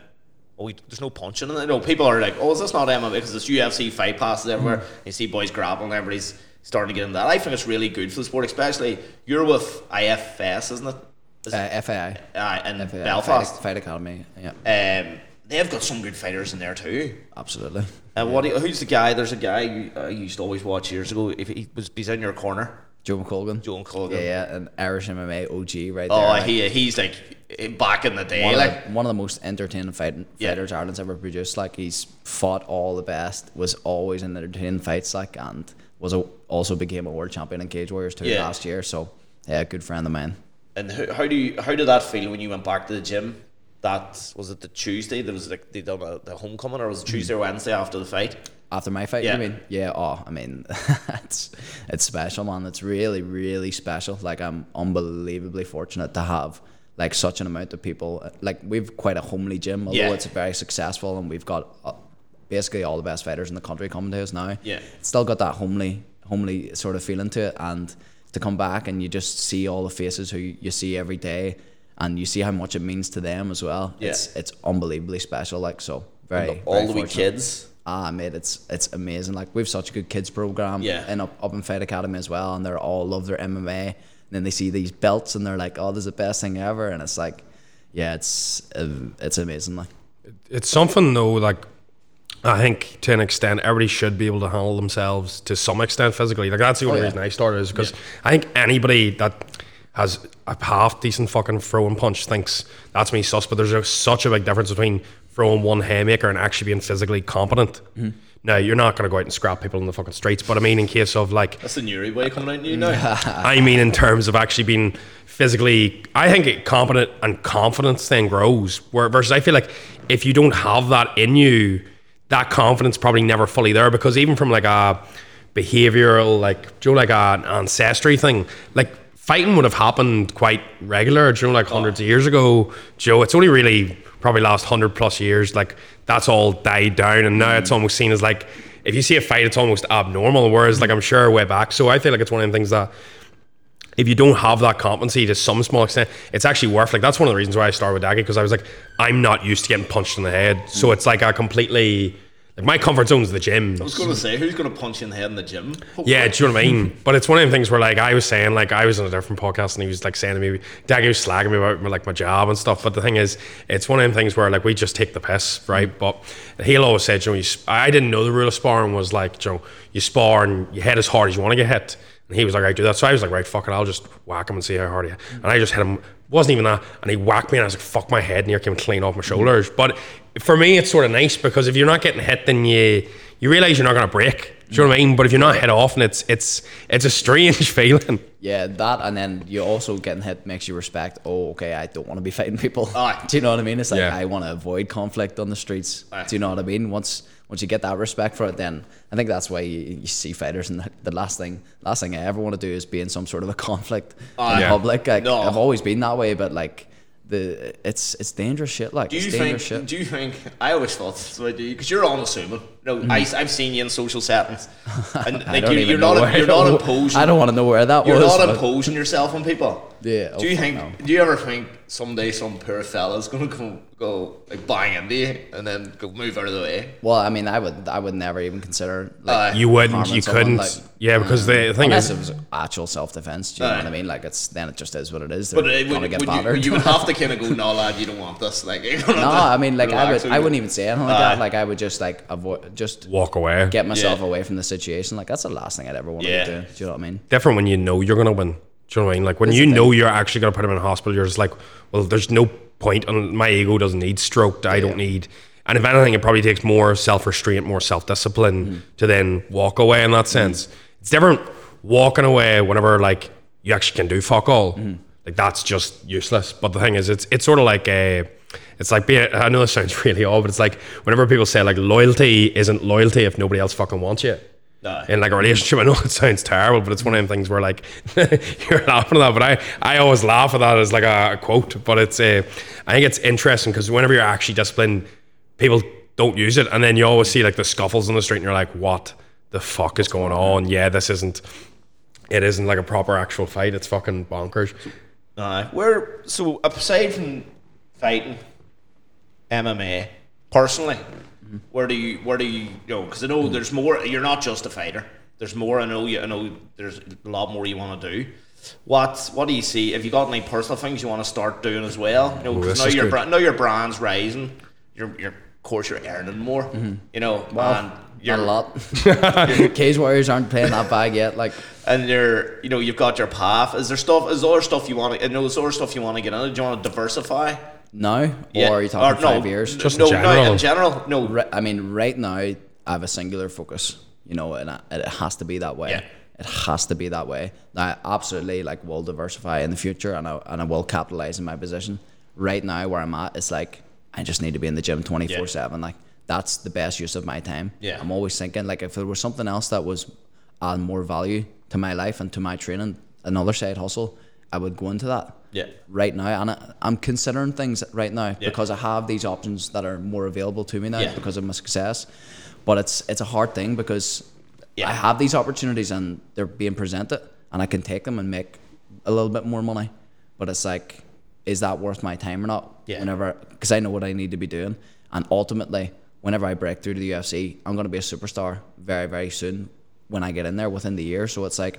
Oh, there's no punching in it. No, people are like, "Oh, is this not MMA?" Because it's UFC fight passes everywhere. Mm. You see boys grappling, everybody's starting to get into that. I think it's really good for the sport, especially you're with IFS, isn't it? Is Uh, FAI. Aye, in FAI Belfast. Fight, Fight Academy. Yeah. Um, they've got some good fighters in there too. Absolutely. And what? do you- Who's the guy? There's a guy you, I used to always watch years ago. If he was, he's in your corner, Joe McColgan. Joe McColgan. Yeah, yeah, an Irish MMA OG right Oh, there. like, he he's like back in the day, one, like of the, one of the most entertaining fight, Yeah. fighters Ireland's ever produced. Like he's fought all the best, was always in entertaining fights, like and was a, also became a world champion in Cage Warriors too Yeah. last year. So yeah, good friend of mine. And how, how do you how did that feel when you went back to the gym? That was it the Tuesday. There was like they done a, the homecoming, or was it hmm. Tuesday or Wednesday after the fight? After my fight, Yeah. you mean? Yeah. Oh, I mean, it's it's special, man. It's really, really special. Like I'm unbelievably fortunate to have like such an amount of people. Like we've quite a homely gym, although Yeah. it's very successful, and we've got uh, basically all the best fighters in the country coming to us now. Yeah. it's still got that homely, homely sort of feeling to it, and to come back and you just see all the faces who you see every day. And you see how much it means to them as well. Yeah. It's it's unbelievably special. Like so, very All very the wee kids. Ah, mate, it's it's amazing. Like we've such a good kids program, Yeah. in up, up in Fight Academy as well, and they're all love their MMA. And then they see these belts, and they're like, "Oh, this is the best thing ever!" And it's like, yeah, it's uh, it's amazing. Like, it's something though like I think to an extent everybody should be able to handle themselves to some extent physically. Like that's the only yeah. reason I started is because I think anybody that has a half decent fucking throwing punch thinks that's me sus. But there's a, such a big difference between throwing one haymaker and actually being physically competent. Now you're not going to go out and scrap people in the fucking streets, but I mean in case of like That's the Newry way coming out you now. I mean, in terms of actually being physically, I think it competent and confidence then grows. Where versus, I feel like if you don't have that in you, that confidence probably never fully there because even from like a behavioral, like Joe, like an ancestry thing, like fighting would have happened quite regular, you know, like hundreds of years ago. Joe, it's only really probably last hundred plus years, like that's all died down, and now mm. it's almost seen as like if you see a fight, it's almost abnormal. Whereas, like I'm sure way back, so I feel like it's one of the things that if you don't have that competency to some small extent, it's actually worth like that's one of the reasons why I started with Daggy because I was like, I'm not used to getting punched in the head. So mm. it's like a completely like my comfort zone is the gym. I was going to say, who's going to punch you in the head in the gym? Yeah, do you know what I mean? But it's one of the things where like I was saying, like I was on a different podcast and he was like saying to me, Daggy was slagging me about like my job and stuff. But the thing is, it's one of them things where like we just take the piss, right? Mm. But he'll always say, you know, you, sp- I didn't know the rule of sparring was like, you know, you spar and you hit as hard as you want to get hit. And he was like, I do that. So I was like, right, fuck it, I'll just whack him and see how hard he hit. Mm. And I just hit him. Wasn't even that. And he whacked me and I was like, fuck my head And near came clean off my mm. shoulders. But for me, it's sort of nice because if you're not getting hit, then you you realize you're not going to break. Do you know what I mean? But if you're not hit often, it's it's it's a strange feeling. yeah, that, and then you also getting hit makes you respect. Oh, okay, I don't want to be fighting people. Aye. Do you know what I mean? It's like Yeah. I want to avoid conflict on the streets. Aye. Do you know what I mean? Once once you get that respect for it, then I think that's why you, you see fighters. And the, the last thing, last thing I ever want to do is be in some sort of a conflict Aye. in Yeah. public. Like, No. I've always been that way, but like the it's it's dangerous shit. Like Do you think? shit. Do you think? I always thought so. I do because you're unassuming. You know, I, I've seen you in social settings, and Mm. I like don't you, even you're know not you're not imposing. I don't want to know where that was. You're not imposing yourself on people. Yeah, Do you think? no. Do you ever think someday some poor fella's gonna go go like bang into you and then go move out of the way? Well, I mean, I would, I would never even consider. Like, Aye. You wouldn't, you someone, couldn't. like, yeah, because the thing unless is, it was actual self defense. Do you know what I mean? Like it's then it just is what it is. Uh, They're But it gonna would, get would you, battered. you would have to kind of go, no, lad, you don't want this. Like, you're no, I mean, like I would, a I bit. wouldn't even say anything like Aye. that. Like I would just like avoid, just walk away. get myself Yeah. away from the situation. Like that's the last thing I'd ever want Yeah. to do. Do you know what I mean? different when you know you're gonna win. Do you know what I mean? Like when you know you're actually gonna put him in hospital, you're just like, well, there's no point. And my ego doesn't need stroked. I Yeah. don't need. and if anything, it probably takes more self restraint, more self discipline to then walk away. In that sense, it's different walking away whenever like you actually can do fuck all. Like that's just useless. But the thing is, it's it's sort of like a. It's like being. I know this sounds really odd, but it's like whenever people say like loyalty isn't loyalty if nobody else fucking wants you In like a relationship. I know it sounds terrible, but it's one of them things where like you're laughing at that. But I, I always laugh at that as like a, a quote. But it's a, I think it's interesting because whenever you're actually disciplined, people don't use it, and then you always see like the scuffles in the street, and you're like, what the fuck is going on? Yeah, this isn't. It isn't like a proper actual fight. It's fucking bonkers. Aye. Where so aside from fighting, MMA, personally, where do you where do you go? Because I know hmm. there's more. You're not just a fighter. There's more. I know. You, I know. There's a lot more you want to do. What What do you see? Have you got any personal things you want to start doing as well? You know, oh, because now your good. bra- now your brand's rising. You're, you're of course you're earning more. Mm-hmm. You know, and you're a lot. Cage Warriors aren't playing that bag yet. Like, and you're you know you've got your path. Is there stuff? Is there stuff you want to? You know, is there other stuff you want to get into? Do you want to diversify? Now, or are you talking Or five no, years? Just no, in no, general. in general, no. Ri- I mean, right now I have a singular focus, you know, and I- it has to be that way. Yeah. It has to be that way. I absolutely like will diversify in the future, and I and I will capitalize in my position. Right now, where I'm at, it's like I just need to be in the gym twenty four seven. Like that's the best use of my time. Yeah. I'm always thinking like if there was something else that was add more value to my life and to my training, another side hustle, I would go into that Yeah. right now and I, I'm considering things right now because I have these options that are more available to me now Yeah. because of my success but it's it's a hard thing because Yeah. I have these opportunities and they're being presented and I can take them and make a little bit more money but it's like is that worth my time or not Yeah. whenever because I know what I need to be doing and ultimately whenever I break through to the UFC I'm going to be a superstar very very soon when I get in there within the year so it's like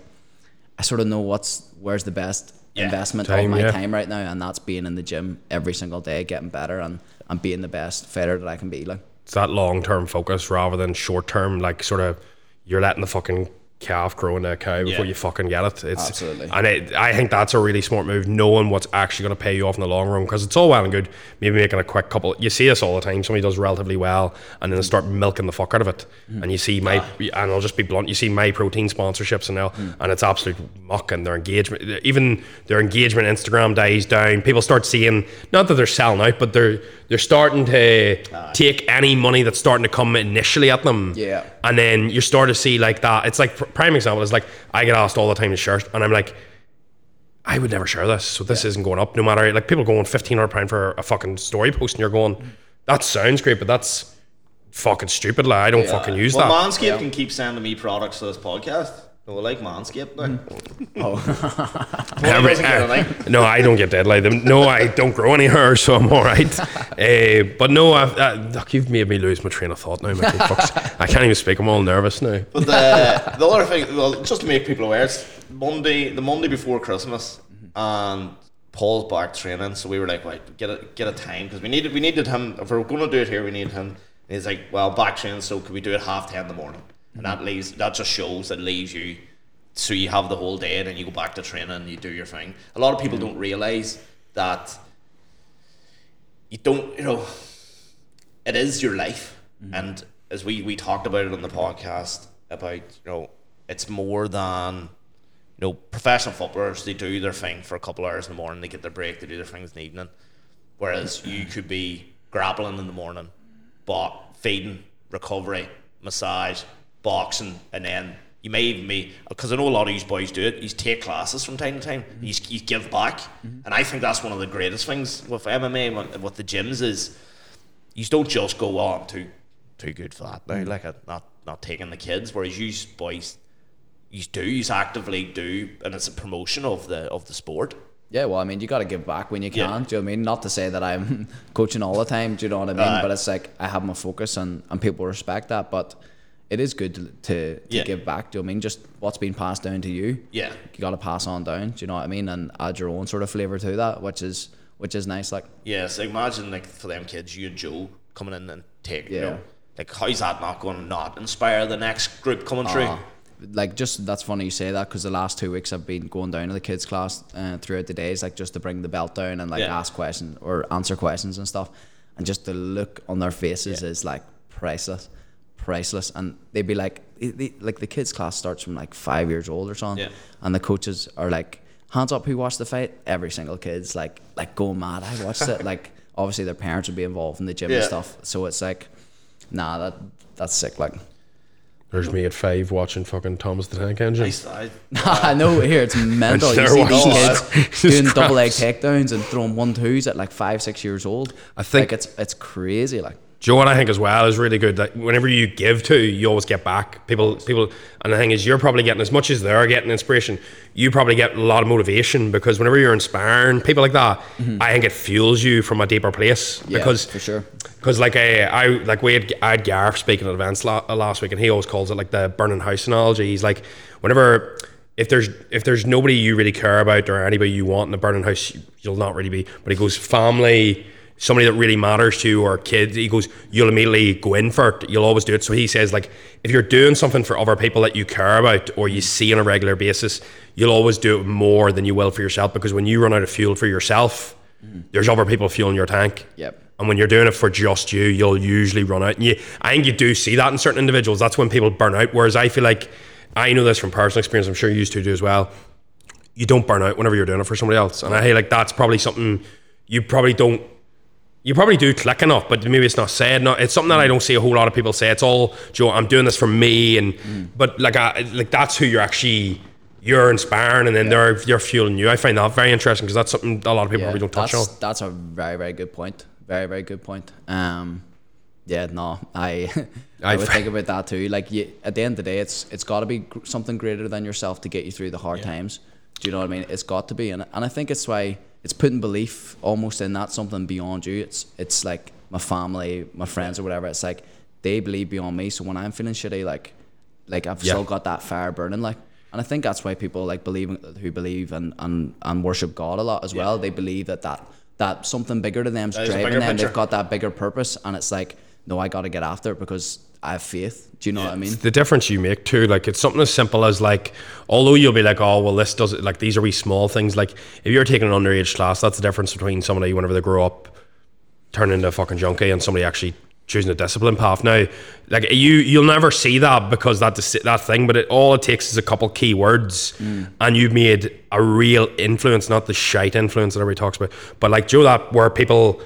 I sort of know what's where's the best Yeah. investment Time, of my yeah. time right now, and that's being in the gym every single day, getting better, and and being the best fighter that I can be. Like, It's that long term focus rather than short term, like sort of you're letting the fucking calf grow into a cow before Yeah. you fucking get it. It's Absolutely. and it, I think that's a really smart move, knowing what's actually going to pay you off in the long run. Because it's all well and good, maybe making a quick couple. You see this all the time. Somebody does relatively well, and then they start milking the fuck out of it. Mm-hmm. And you see my, and I'll just be blunt. You see my protein sponsorships and now, Mm. and it's absolute muck. And their engagement, even their engagement Instagram dies down. People start seeing not that they're selling out, but they're they're starting to take any money that's starting to come initially at them. Yeah. And then you start to see like that. It's like prime example is like I get asked all the time to share, and I'm like, I would never share this, so this isn't going up. No matter like people going fifteen hundred pound for a fucking story post, and you're going, that sounds great, but that's fucking stupid. Like I don't fucking use Well, that. Manscaped can keep sending me products to this podcast. No, like Manscaped now. oh, Tony doesn't get anything. no, I don't get deadline. Them. No, I don't grow any hair, so I'm all right. uh, but no, I've, uh, look, you've made me lose my train of thought now. Mickey. Fucks. I can't even speak. I'm all nervous now. But the the other thing, well, just to make people aware, it's Monday, the Monday before Christmas, and Paul's back training. So we were like, right, get a get a time because we needed we needed him. If we're going to do it here, we need him. And he's like, well, back training, so can we do it half ten in the morning? And that leaves that just shows that leaves you. So you have the whole day, and then you go back to training and you do your thing. A lot of people mm. don't realize that you don't, you know, it is your life. Mm-hmm. And as we, we talked about it on the podcast about, you know, it's more than, you know, professional footballers, they do their thing for a couple hours in the morning, they get their break, they do their things in the evening. Whereas you mm-hmm. could be grappling in the morning, but feeding, recovery, massage, boxing, and then you may even be, because I know a lot of these boys do it, you take classes from time to time, you, you give back. Mm-hmm. And I think that's one of the greatest things with MMA, with- with the gyms, is you don't just go oh, on too too good for that now, mm-hmm. like a, not not taking the kids. Whereas you boys, you do, you actively do, and it's a promotion of the of the sport. yeah. Well, I mean, you got to give back when you can. Yeah. Do you know what I mean? Not to say that I'm coaching all the time. Do you know what I mean? Aye. but it's like I have my focus, and and people respect that. But it is good to to, to Yeah. give back. Do you know what I mean? Just what's been passed down to you. Yeah. You got to pass on down. Do you know what I mean? And add your own sort of flavor to that, which is which is nice. Like. Yes, imagine like for them kids, you and Joe coming in and take, you Yeah. know, like how's that not going to not inspire the next group coming through? Ah, like just that's funny you say that because the last two weeks I've been going down to the kids class uh, throughout the days like just to bring the belt down and like Yeah. ask questions or answer questions and stuff and just the look on their faces is like priceless, priceless. And they'd be like, they, they- like the kids' class starts from like five years old or something, Yeah. and the coaches are like, hands up, who watched the fight? Every single kid's like, like going mad. I watched it. Like obviously their parents would be involved in the gym and stuff, so it's like, nah, that that's sick. Like. There's me at five watching fucking Thomas the Tank Engine. I, I know here it's mental. You see was these kids doing just double leg takedowns and throwing one twos at like five, six years old. I think- like it's it's crazy. Like Do you know what I think as well is really good? That whenever you give to, you always get back. People, people, and the thing is, you're probably getting as much as they're getting inspiration. You probably get a lot of motivation because whenever you're inspiring people like that, I think it fuels you from a deeper place. Mm-hmm. Yeah, because for sure. Because like I, I like we had, I had Gareth speaking at events la- uh, last week, and he always calls it like the burning house analogy. He's like, whenever if there's if there's nobody you really care about or anybody you want in the burning house, you'll not really be. But he goes family, somebody that really matters to you, or kids. He goes, you'll immediately go in for it. You'll always do it. So he says like, if you're doing something for other people that you care about or you see on a regular basis, you'll always do it more than you will for yourself. Because when you run out of fuel for yourself, there's other people fueling your tank. Yep. And when you're doing it for just you, you'll usually run out. And you, I think you do see that in certain individuals. That's when people burn out. Whereas I feel like I know this from personal experience. I'm sure you used to do as well. You don't burn out whenever you're doing it for somebody else. And I feel like that's probably something you probably don't. You probably do click enough, but maybe it's not said. No, it's something that I don't see a whole lot of people say. It's all, Joe. I'm doing this for me, and but like, I, like that's who you're actually you're inspiring, and then they're you're fueling you. I find that very interesting because that's something a lot of people yeah, probably don't touch that's on. that's a very very good point. Very very good point. Um, yeah, no, I I I would think about that too. Like you, at the end of the day, it's it's got to be something greater than yourself to get you through the hard times. Do you know what I mean? It's got to be, and and I think it's why it's putting belief almost in that something beyond you. It's it's like my family, my friends, or whatever. It's like they believe beyond me. So when I'm feeling shitty, like like I've Yeah. still got that fire burning. Like, and I think that's why people like believe who believe and and and worship God a lot as well. They believe that that that something bigger than them's a driving them. picture. They've got that bigger purpose, and it's like, no, I got to get after it because I have faith. Do you know what I mean? the difference you make too. Like it's something as simple as like, although you'll be like, oh well, this does it. Like these are wee small things. Like if you're taking an underage class, that's the difference between somebody whenever they grow up turning into a fucking junkie and somebody actually choosing a discipline path. Now, like you, you'll never see that because that that thing. But it all it takes is a couple key words, mm. and you've made a real influence, not the shite influence that everybody talks about. But like Joe, that where people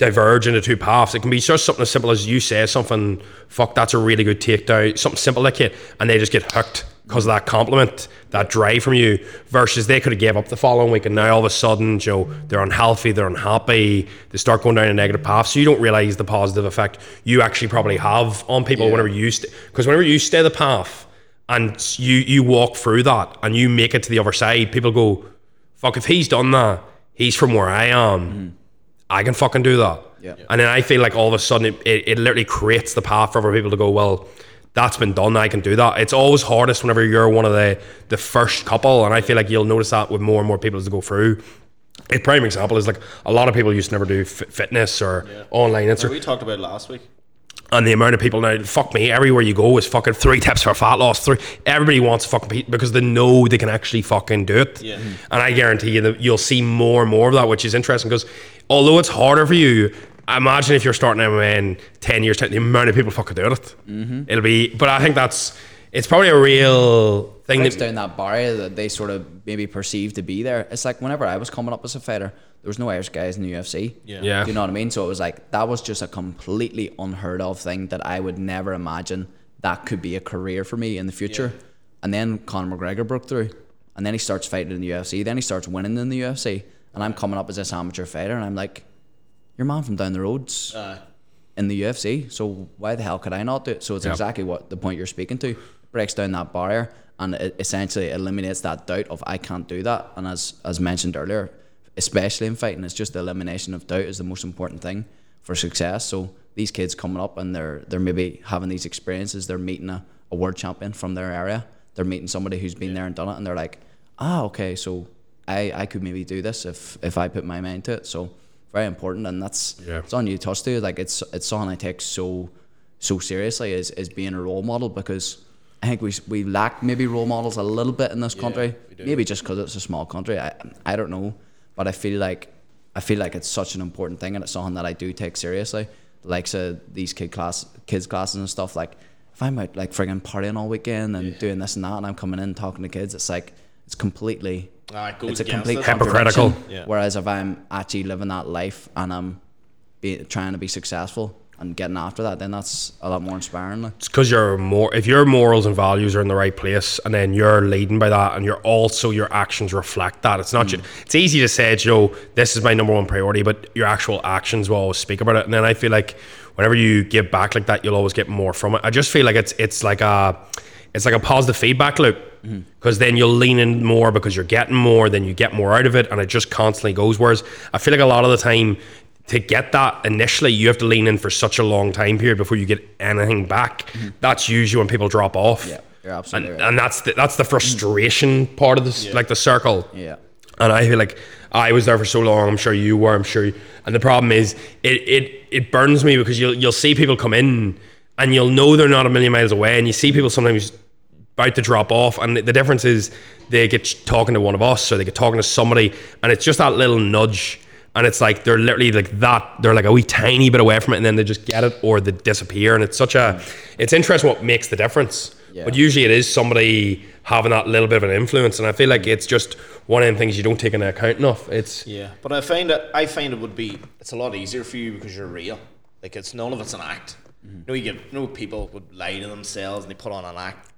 diverge into two paths. It can be just something as simple as you say something, fuck, that's a really good takedown, something simple like it, and they just get hooked because of that compliment, that drive from you, versus they could have gave up the following week and now all of a sudden, Joe, they're unhealthy, they're unhappy, they start going down a negative path. So you don't realize the positive effect you actually probably have on people Yeah. whenever you because whenever you stay the path and you you walk through that and you make it to the other side, people go, fuck, if he's done that, he's from where I am. Mm. I can fucking do that. Yeah. And then I feel like all of a sudden it, it, it literally creates the path for other people to go, well, that's been done. I can do that. It's always hardest whenever you're one of the the first couple, and I feel like you'll notice that with more and more people as they go through. A prime example is like a lot of people used to never do fit- fitness or online Instagram we talked about last week. and the amount of people now, fuck me, everywhere you go is fucking three tips for fat loss. Three, everybody wants to fucking pe- because they know they can actually fucking do it. Yeah. And I guarantee you that you'll see more and more of that, which is interesting because although it's harder for you, imagine if you're starting MMA in ten years, time, the amount of people fucking doing it. Mm-hmm. It'll be, but I think that's it's probably a real thing. breaks That, down that barrier that they sort of maybe perceive to be there. It's like whenever I was coming up as a fighter, there was no Irish guys in the UFC. Yeah. Yeah. Do you know what I mean? So it was like that was just a completely unheard of thing that I would never imagine that could be a career for me in the future. And then Conor McGregor broke through, and then he starts fighting in the UFC. Then he starts winning in the UFC, and I'm coming up as this amateur fighter, and I'm like, "Your man from down the road's Uh, in the UFC. So why the hell could I not do it? So it's Yep. exactly what the point you're speaking to breaks down that barrier and it essentially eliminates that doubt of I can't do that. And as as mentioned earlier, especially in fighting, it's just the elimination of doubt is the most important thing for success. So these kids coming up and they're they're maybe having these experiences. They're meeting a, a world champion from their area. They're meeting somebody who's been there and done it, and they're like, ah, okay, so I I could maybe do this if if I put my mind to it. So very important, and that's Yeah. it's on you to touch to. Like it's it's something I take so so seriously is is being a role model because I think we we lack maybe role models a little bit in this country. Maybe just because it's a small country. I I don't know, but I feel like I feel like it's such an important thing and it's something that I do take seriously. Like so these kid class kids classes and stuff. Like if I'm out like frigging partying all weekend and doing this and that, and I'm coming in talking to kids, it's like it's completely Ah, it goes it's a complete. Hypocritical. Yeah. Whereas if I'm actually living that life and I'm be, trying to be successful and getting after that, then that's a lot more inspiring. It's because you're more if your morals and values are in the right place and then you're leading by that and you're also your actions reflect that it's not Mm. ju- it's easy to say you know this is my number one priority but your actual actions will always speak about it and then i feel like whenever you give back like that you'll always get more from it i just feel like it's it's like a it's like a positive feedback loop Mm-hmm. because then you'll lean in more because you're getting more then you get more out of it and it just constantly goes whereas i feel like a lot of the time to get that initially, you have to lean in for such a long time period before you get anything back. That's usually when people drop off. Yeah, you're and, absolutely right. and that's the, that's the frustration part of this, like the circle. Yeah. And I feel like I was there for so long. I'm sure you were. I'm sure. You, and the problem is, it it it burns me because you'll you'll see people come in, and you'll know they're not a million miles away, and you see people sometimes about to drop off, and the, the difference is they get talking to one of us, or they get talking to somebody, and it's just that little nudge. And it's like they're literally like that. They're like a wee tiny bit away from it, and then they just get it, or they disappear. And it's such a, it's interesting what makes the difference. Yeah. But usually it is somebody having that little bit of an influence, and I feel like it's just one of them things you don't take into account enough. It's Yeah, but I find that I find it would be it's a lot easier for you because you're real. Like it's none of it's an act. Mm-hmm. You know, you get know people would lie to themselves and they put on an act.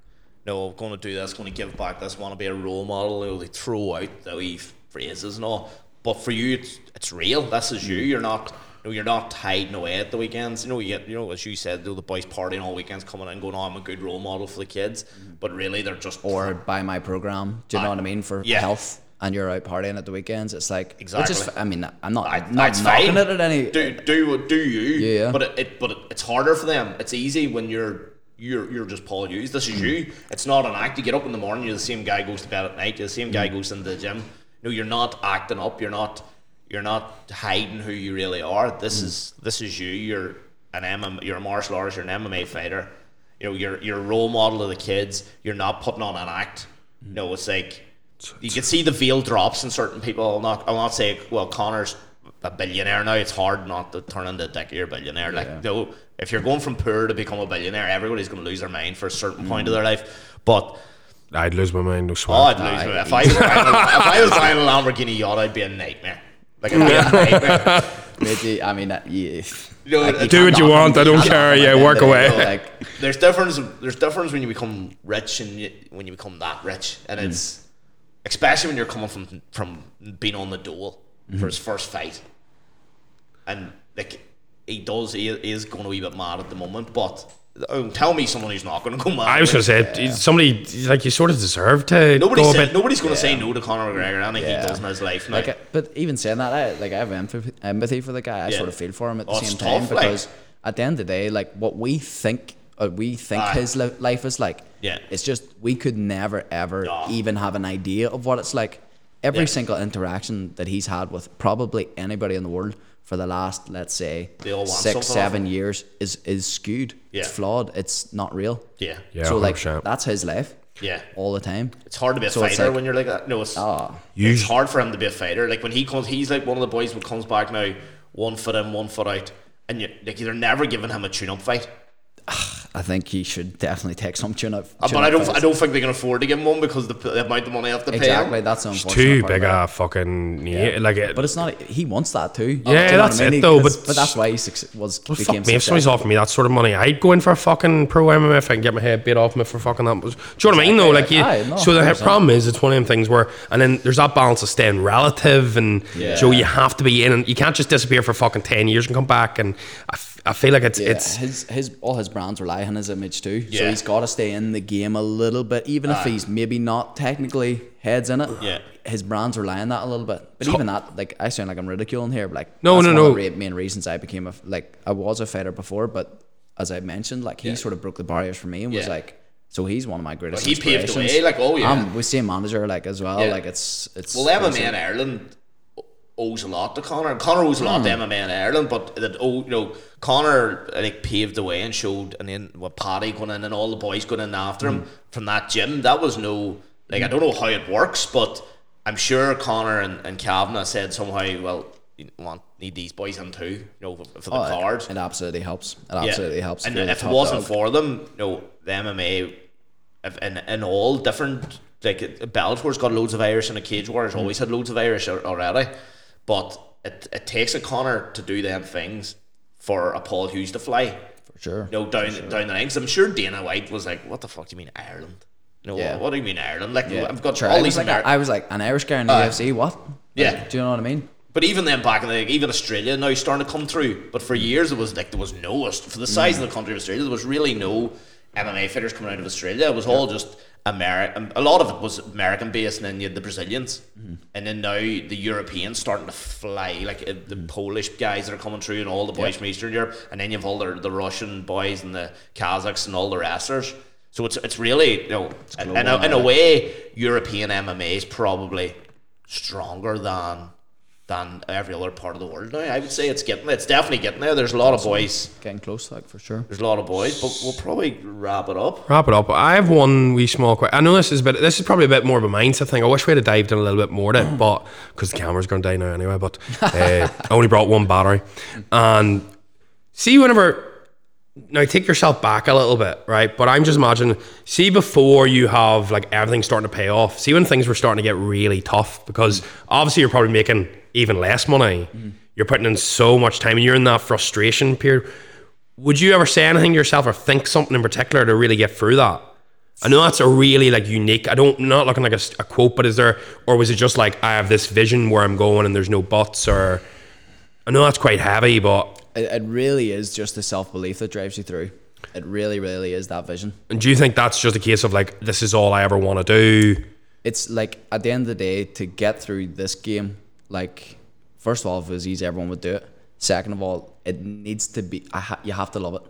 No, I'm going to do this, going to give back this, want to be a role model. You know, they throw out the wee phrases and all. But for you, it's it's real. This is you. Mm-hmm. You're not. You know, you're not hiding away at the weekends. You know, you get, you know, as you said, know, the boys partying all weekends, coming in, going, "Oh, I'm a good role model for the kids." Mm-hmm. But really, they're just Or buy my program. Do you know what I mean? For Yeah. health. And you're out partying at the weekends. It's like Which is, I mean, I'm not I- not knocking fine. it at any. do do do you Yeah. but it, it but it, it's harder for them it's easy when you're you're you're just Paul Hughes this is you. It's not an act. You get up in the morning you're the same guy goes to bed at night you're the same guy goes into the gym. No you're not acting up. You're not you're not hiding who you really are. This Mm. is this is you. You're an MMA you're a martial artist you're an MMA fighter. You know you're you're a role model to the kids. You're not putting on an act. Mm. no it's like you can see the veil drops in certain people. I'll not, I'll not say, well, Conor's a billionaire now. It's hard not to turn into a dick. Or a billionaire. Like, no, if you're going from poor to become a billionaire, everybody's going to lose their mind for a certain point of their life. But I'd lose my mind, no oh. I'd lose my If I was buying, a- if I was buying a Lamborghini yacht, I'd be a nightmare. Like, it'd be a nightmare. Mate, you- I mean, uh, yeah. You know, Like, it- Do what you want, I don't care, yeah, work end of the away. Like, there's difference. There's difference when you become rich and you, when you become that rich, and Mm. it's especially when you're coming from from being on the dole Mm-hmm. for his first fight, and like he does, he is going to be a wee bit mad at the moment. But oh, tell me someone who's not going to go mad. I was going to say, somebody, like, you sort of deserve to Nobody go a said, bit. nobody's going to say no to Conor McGregor. Anything Yeah. he does in his life now. like, uh, but even saying that, I like I have empathy, empathy for the guy. I Yeah. sort of feel for him at the Oh, it's same time tough, like- because at the end of the day, like what we think, or we think Aye. his li- life is like, Yeah. it's just we could never ever No. even have an idea of what it's like. Every Yeah. single interaction that he's had with probably anybody in the world for the last, let's say, They all want six, something off seven years is is skewed. yeah. It's flawed. It's not real. yeah, Yeah, so like 100%. that's his life. Yeah. All the time. It's hard to be a So it's fighter like- when you're like that. No, it's Ah. it's hard for him to be a fighter. Like when he comes, he's like one of the boys who comes back now, one foot in, one foot out, and you like you're never giving him a tune-up fight. I think he should definitely take some tune up. Uh, but I don't, I don't think they can afford to give him one because the, the amount of money they have to pay Exactly, that's the It's unfortunate too big a fucking, yeah, like, it, But it's not. He wants that too. Do Yeah, you know that's I mean? it though, but- but that's why he suc- was Well, became fuck me, if somebody's offering me that sort of money, I'd go in for a fucking pro MMA if I can get my head bit off me for fucking that. Do you know what I mean? Though, like, you, Aye, no, so the 100%. problem is, it's one of them things where, and then there's that balance of staying relative, and Yeah. so you have to be in, and you can't just disappear for fucking ten years and come back. And I, f- I feel like it's Yeah, it's his his all his brands rely on his image too. Yeah. So he's got to stay in the game a little bit, even if he's maybe not technically heads in it. Yeah. his brands rely on that a little bit. But even that, like, I sound like I'm ridiculing here. But like, No, that's no, one no. Of the main reasons I became a f- like I was a fighter before, but as I mentioned, like he Yeah. sort of broke the barriers for me and was like. So he's one of my greatest. Well, he paved the way, like, oh, yeah. Um, we same manager like as well. Yeah. Like it's it's Well, MMA in Ireland owes a lot to Conor. Conor owes a lot to MMA in Ireland, but that oh, you know, Conor like paved the way and showed, and then with Paddy going in and all the boys going in after him from that gym. That was no like I don't know how it works, but I'm sure Conor and, and Kavanagh said somehow, well, you want need these boys in too, you know, for the Oh, it- card. It, absolutely helps. It absolutely helps. And if it wasn't dog. for them, you know, the MMA, if, in, in all different, like Bellator's got loads of Irish and a Cage Mm. Warriors always had loads of Irish already, but it, it takes a Conor to do them things for a Paul Hughes to fly. for sure. You know, down down the line. 'Cause I'm sure Dana White was like, "What the fuck do you mean Ireland? You know, Yeah. what, what do you mean Ireland? Like, Yeah. I've got Sure, all I these was, like, Ameri- I was like an Irish guy in the Uh, UFC. What? Yeah. Do you know what I mean? But even then, back in the even Australia now starting to come through. But for years, it was like there was no for the size of the country of Australia, there was really no MMA fighters coming out of Australia. It was all just American. Um, a lot of it was American based, and then you had the Brazilians, mm-hmm. and then now the Europeans starting to fly, like uh, the mm-hmm. Polish guys that are coming through, and all the boys from Eastern Europe, and then you have all the, the Russian boys and the Kazakhs and all the wrestlers. So it's it's really you know in, a, in a way European MMA is probably stronger than than every other part of the world now. I would say it's getting it's definitely getting there. There's a lot of boys. Getting close, like for sure. There's a lot of boys, but we'll probably wrap it up. Wrap it up. I have one wee small question. I know this is a bit. This is probably a bit more of a mindset thing. I wish we had dived in a little bit more to it, but because the camera's going to die now anyway. But uh, I only brought one battery, and see whenever. Now take yourself back a little bit, right? But I'm just imagining. See before you have like everything starting to pay off. See when things were starting to get really tough because obviously you're probably making even less money. You're putting in so much time, and you're in that frustration period would you ever say anything to yourself or think something in particular to really get through that? I know that's a really like unique. I don't not looking like a quote, but is there or was it just like I have this vision where I'm going and there's no buts or I know that's quite heavy, but It, it really is just the self belief that drives you through. It really, really is that vision. and do you think that's just a case of like this is all I ever want to do? It's like at the end of the day, to get through this game, like first of all, if it was easy, everyone would do it. Second of all, it needs to be. I ha- you have to love it.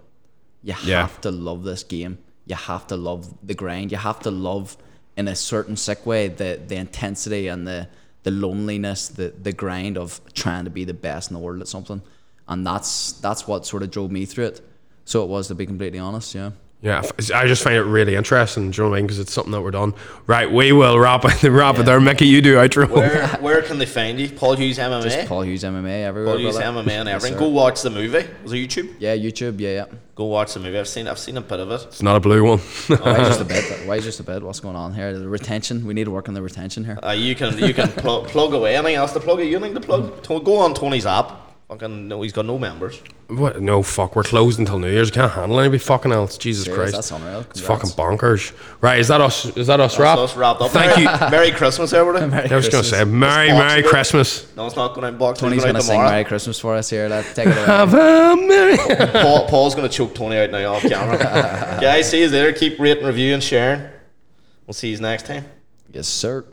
You Yeah. have to love this game. You have to love the grind. You have to love, in a certain sick way, the the intensity and the the loneliness, the the grind of trying to be the best in the world at something, and that's that's what sort of drove me through it. So it was to be completely honest. Yeah. Yeah, I just find it really interesting, do you know what I mean? Because it's something that we're done. Right, we will wrap it, wrap it there. Mickey, you do outro. Where where can they find you? Paul Hughes MMA. Just Paul Hughes MMA everywhere. Paul Hughes brother. MMA and Yes, everything. sir. Go watch the movie. Was it YouTube? Yeah, YouTube. Yeah, yeah. Go watch the movie. I've seen I've seen a bit of it. It's not a blue one. Why just a bit? Why just a bit? What's going on here? The retention. We need to work on the retention here. Uh, you can you can pl- plug away. Anything else to plug? You anything to plug? Go on Tony's app. Fucking no, he's got no members. what? No, fuck. We're closed until New Year's. You can't handle anybody fucking else. Jesus Serious, Christ. that's unreal. It's Congrats. fucking bonkers. Right, is that us? Is that us wrapped? So it's wrapped up. Thank Merry, you. Merry Christmas, everybody. Merry I was going to say, Merry, It's Merry Day. Christmas. No, it's not going to box. Tony's going gonna to sing tomorrow. Merry Christmas for us here. Let's take it away. Have a Merry. Paul, Paul's going to choke Tony out now off camera. Guys, see you later. Keep rating, reviewing, sharing. We'll see you next time. yes, sir.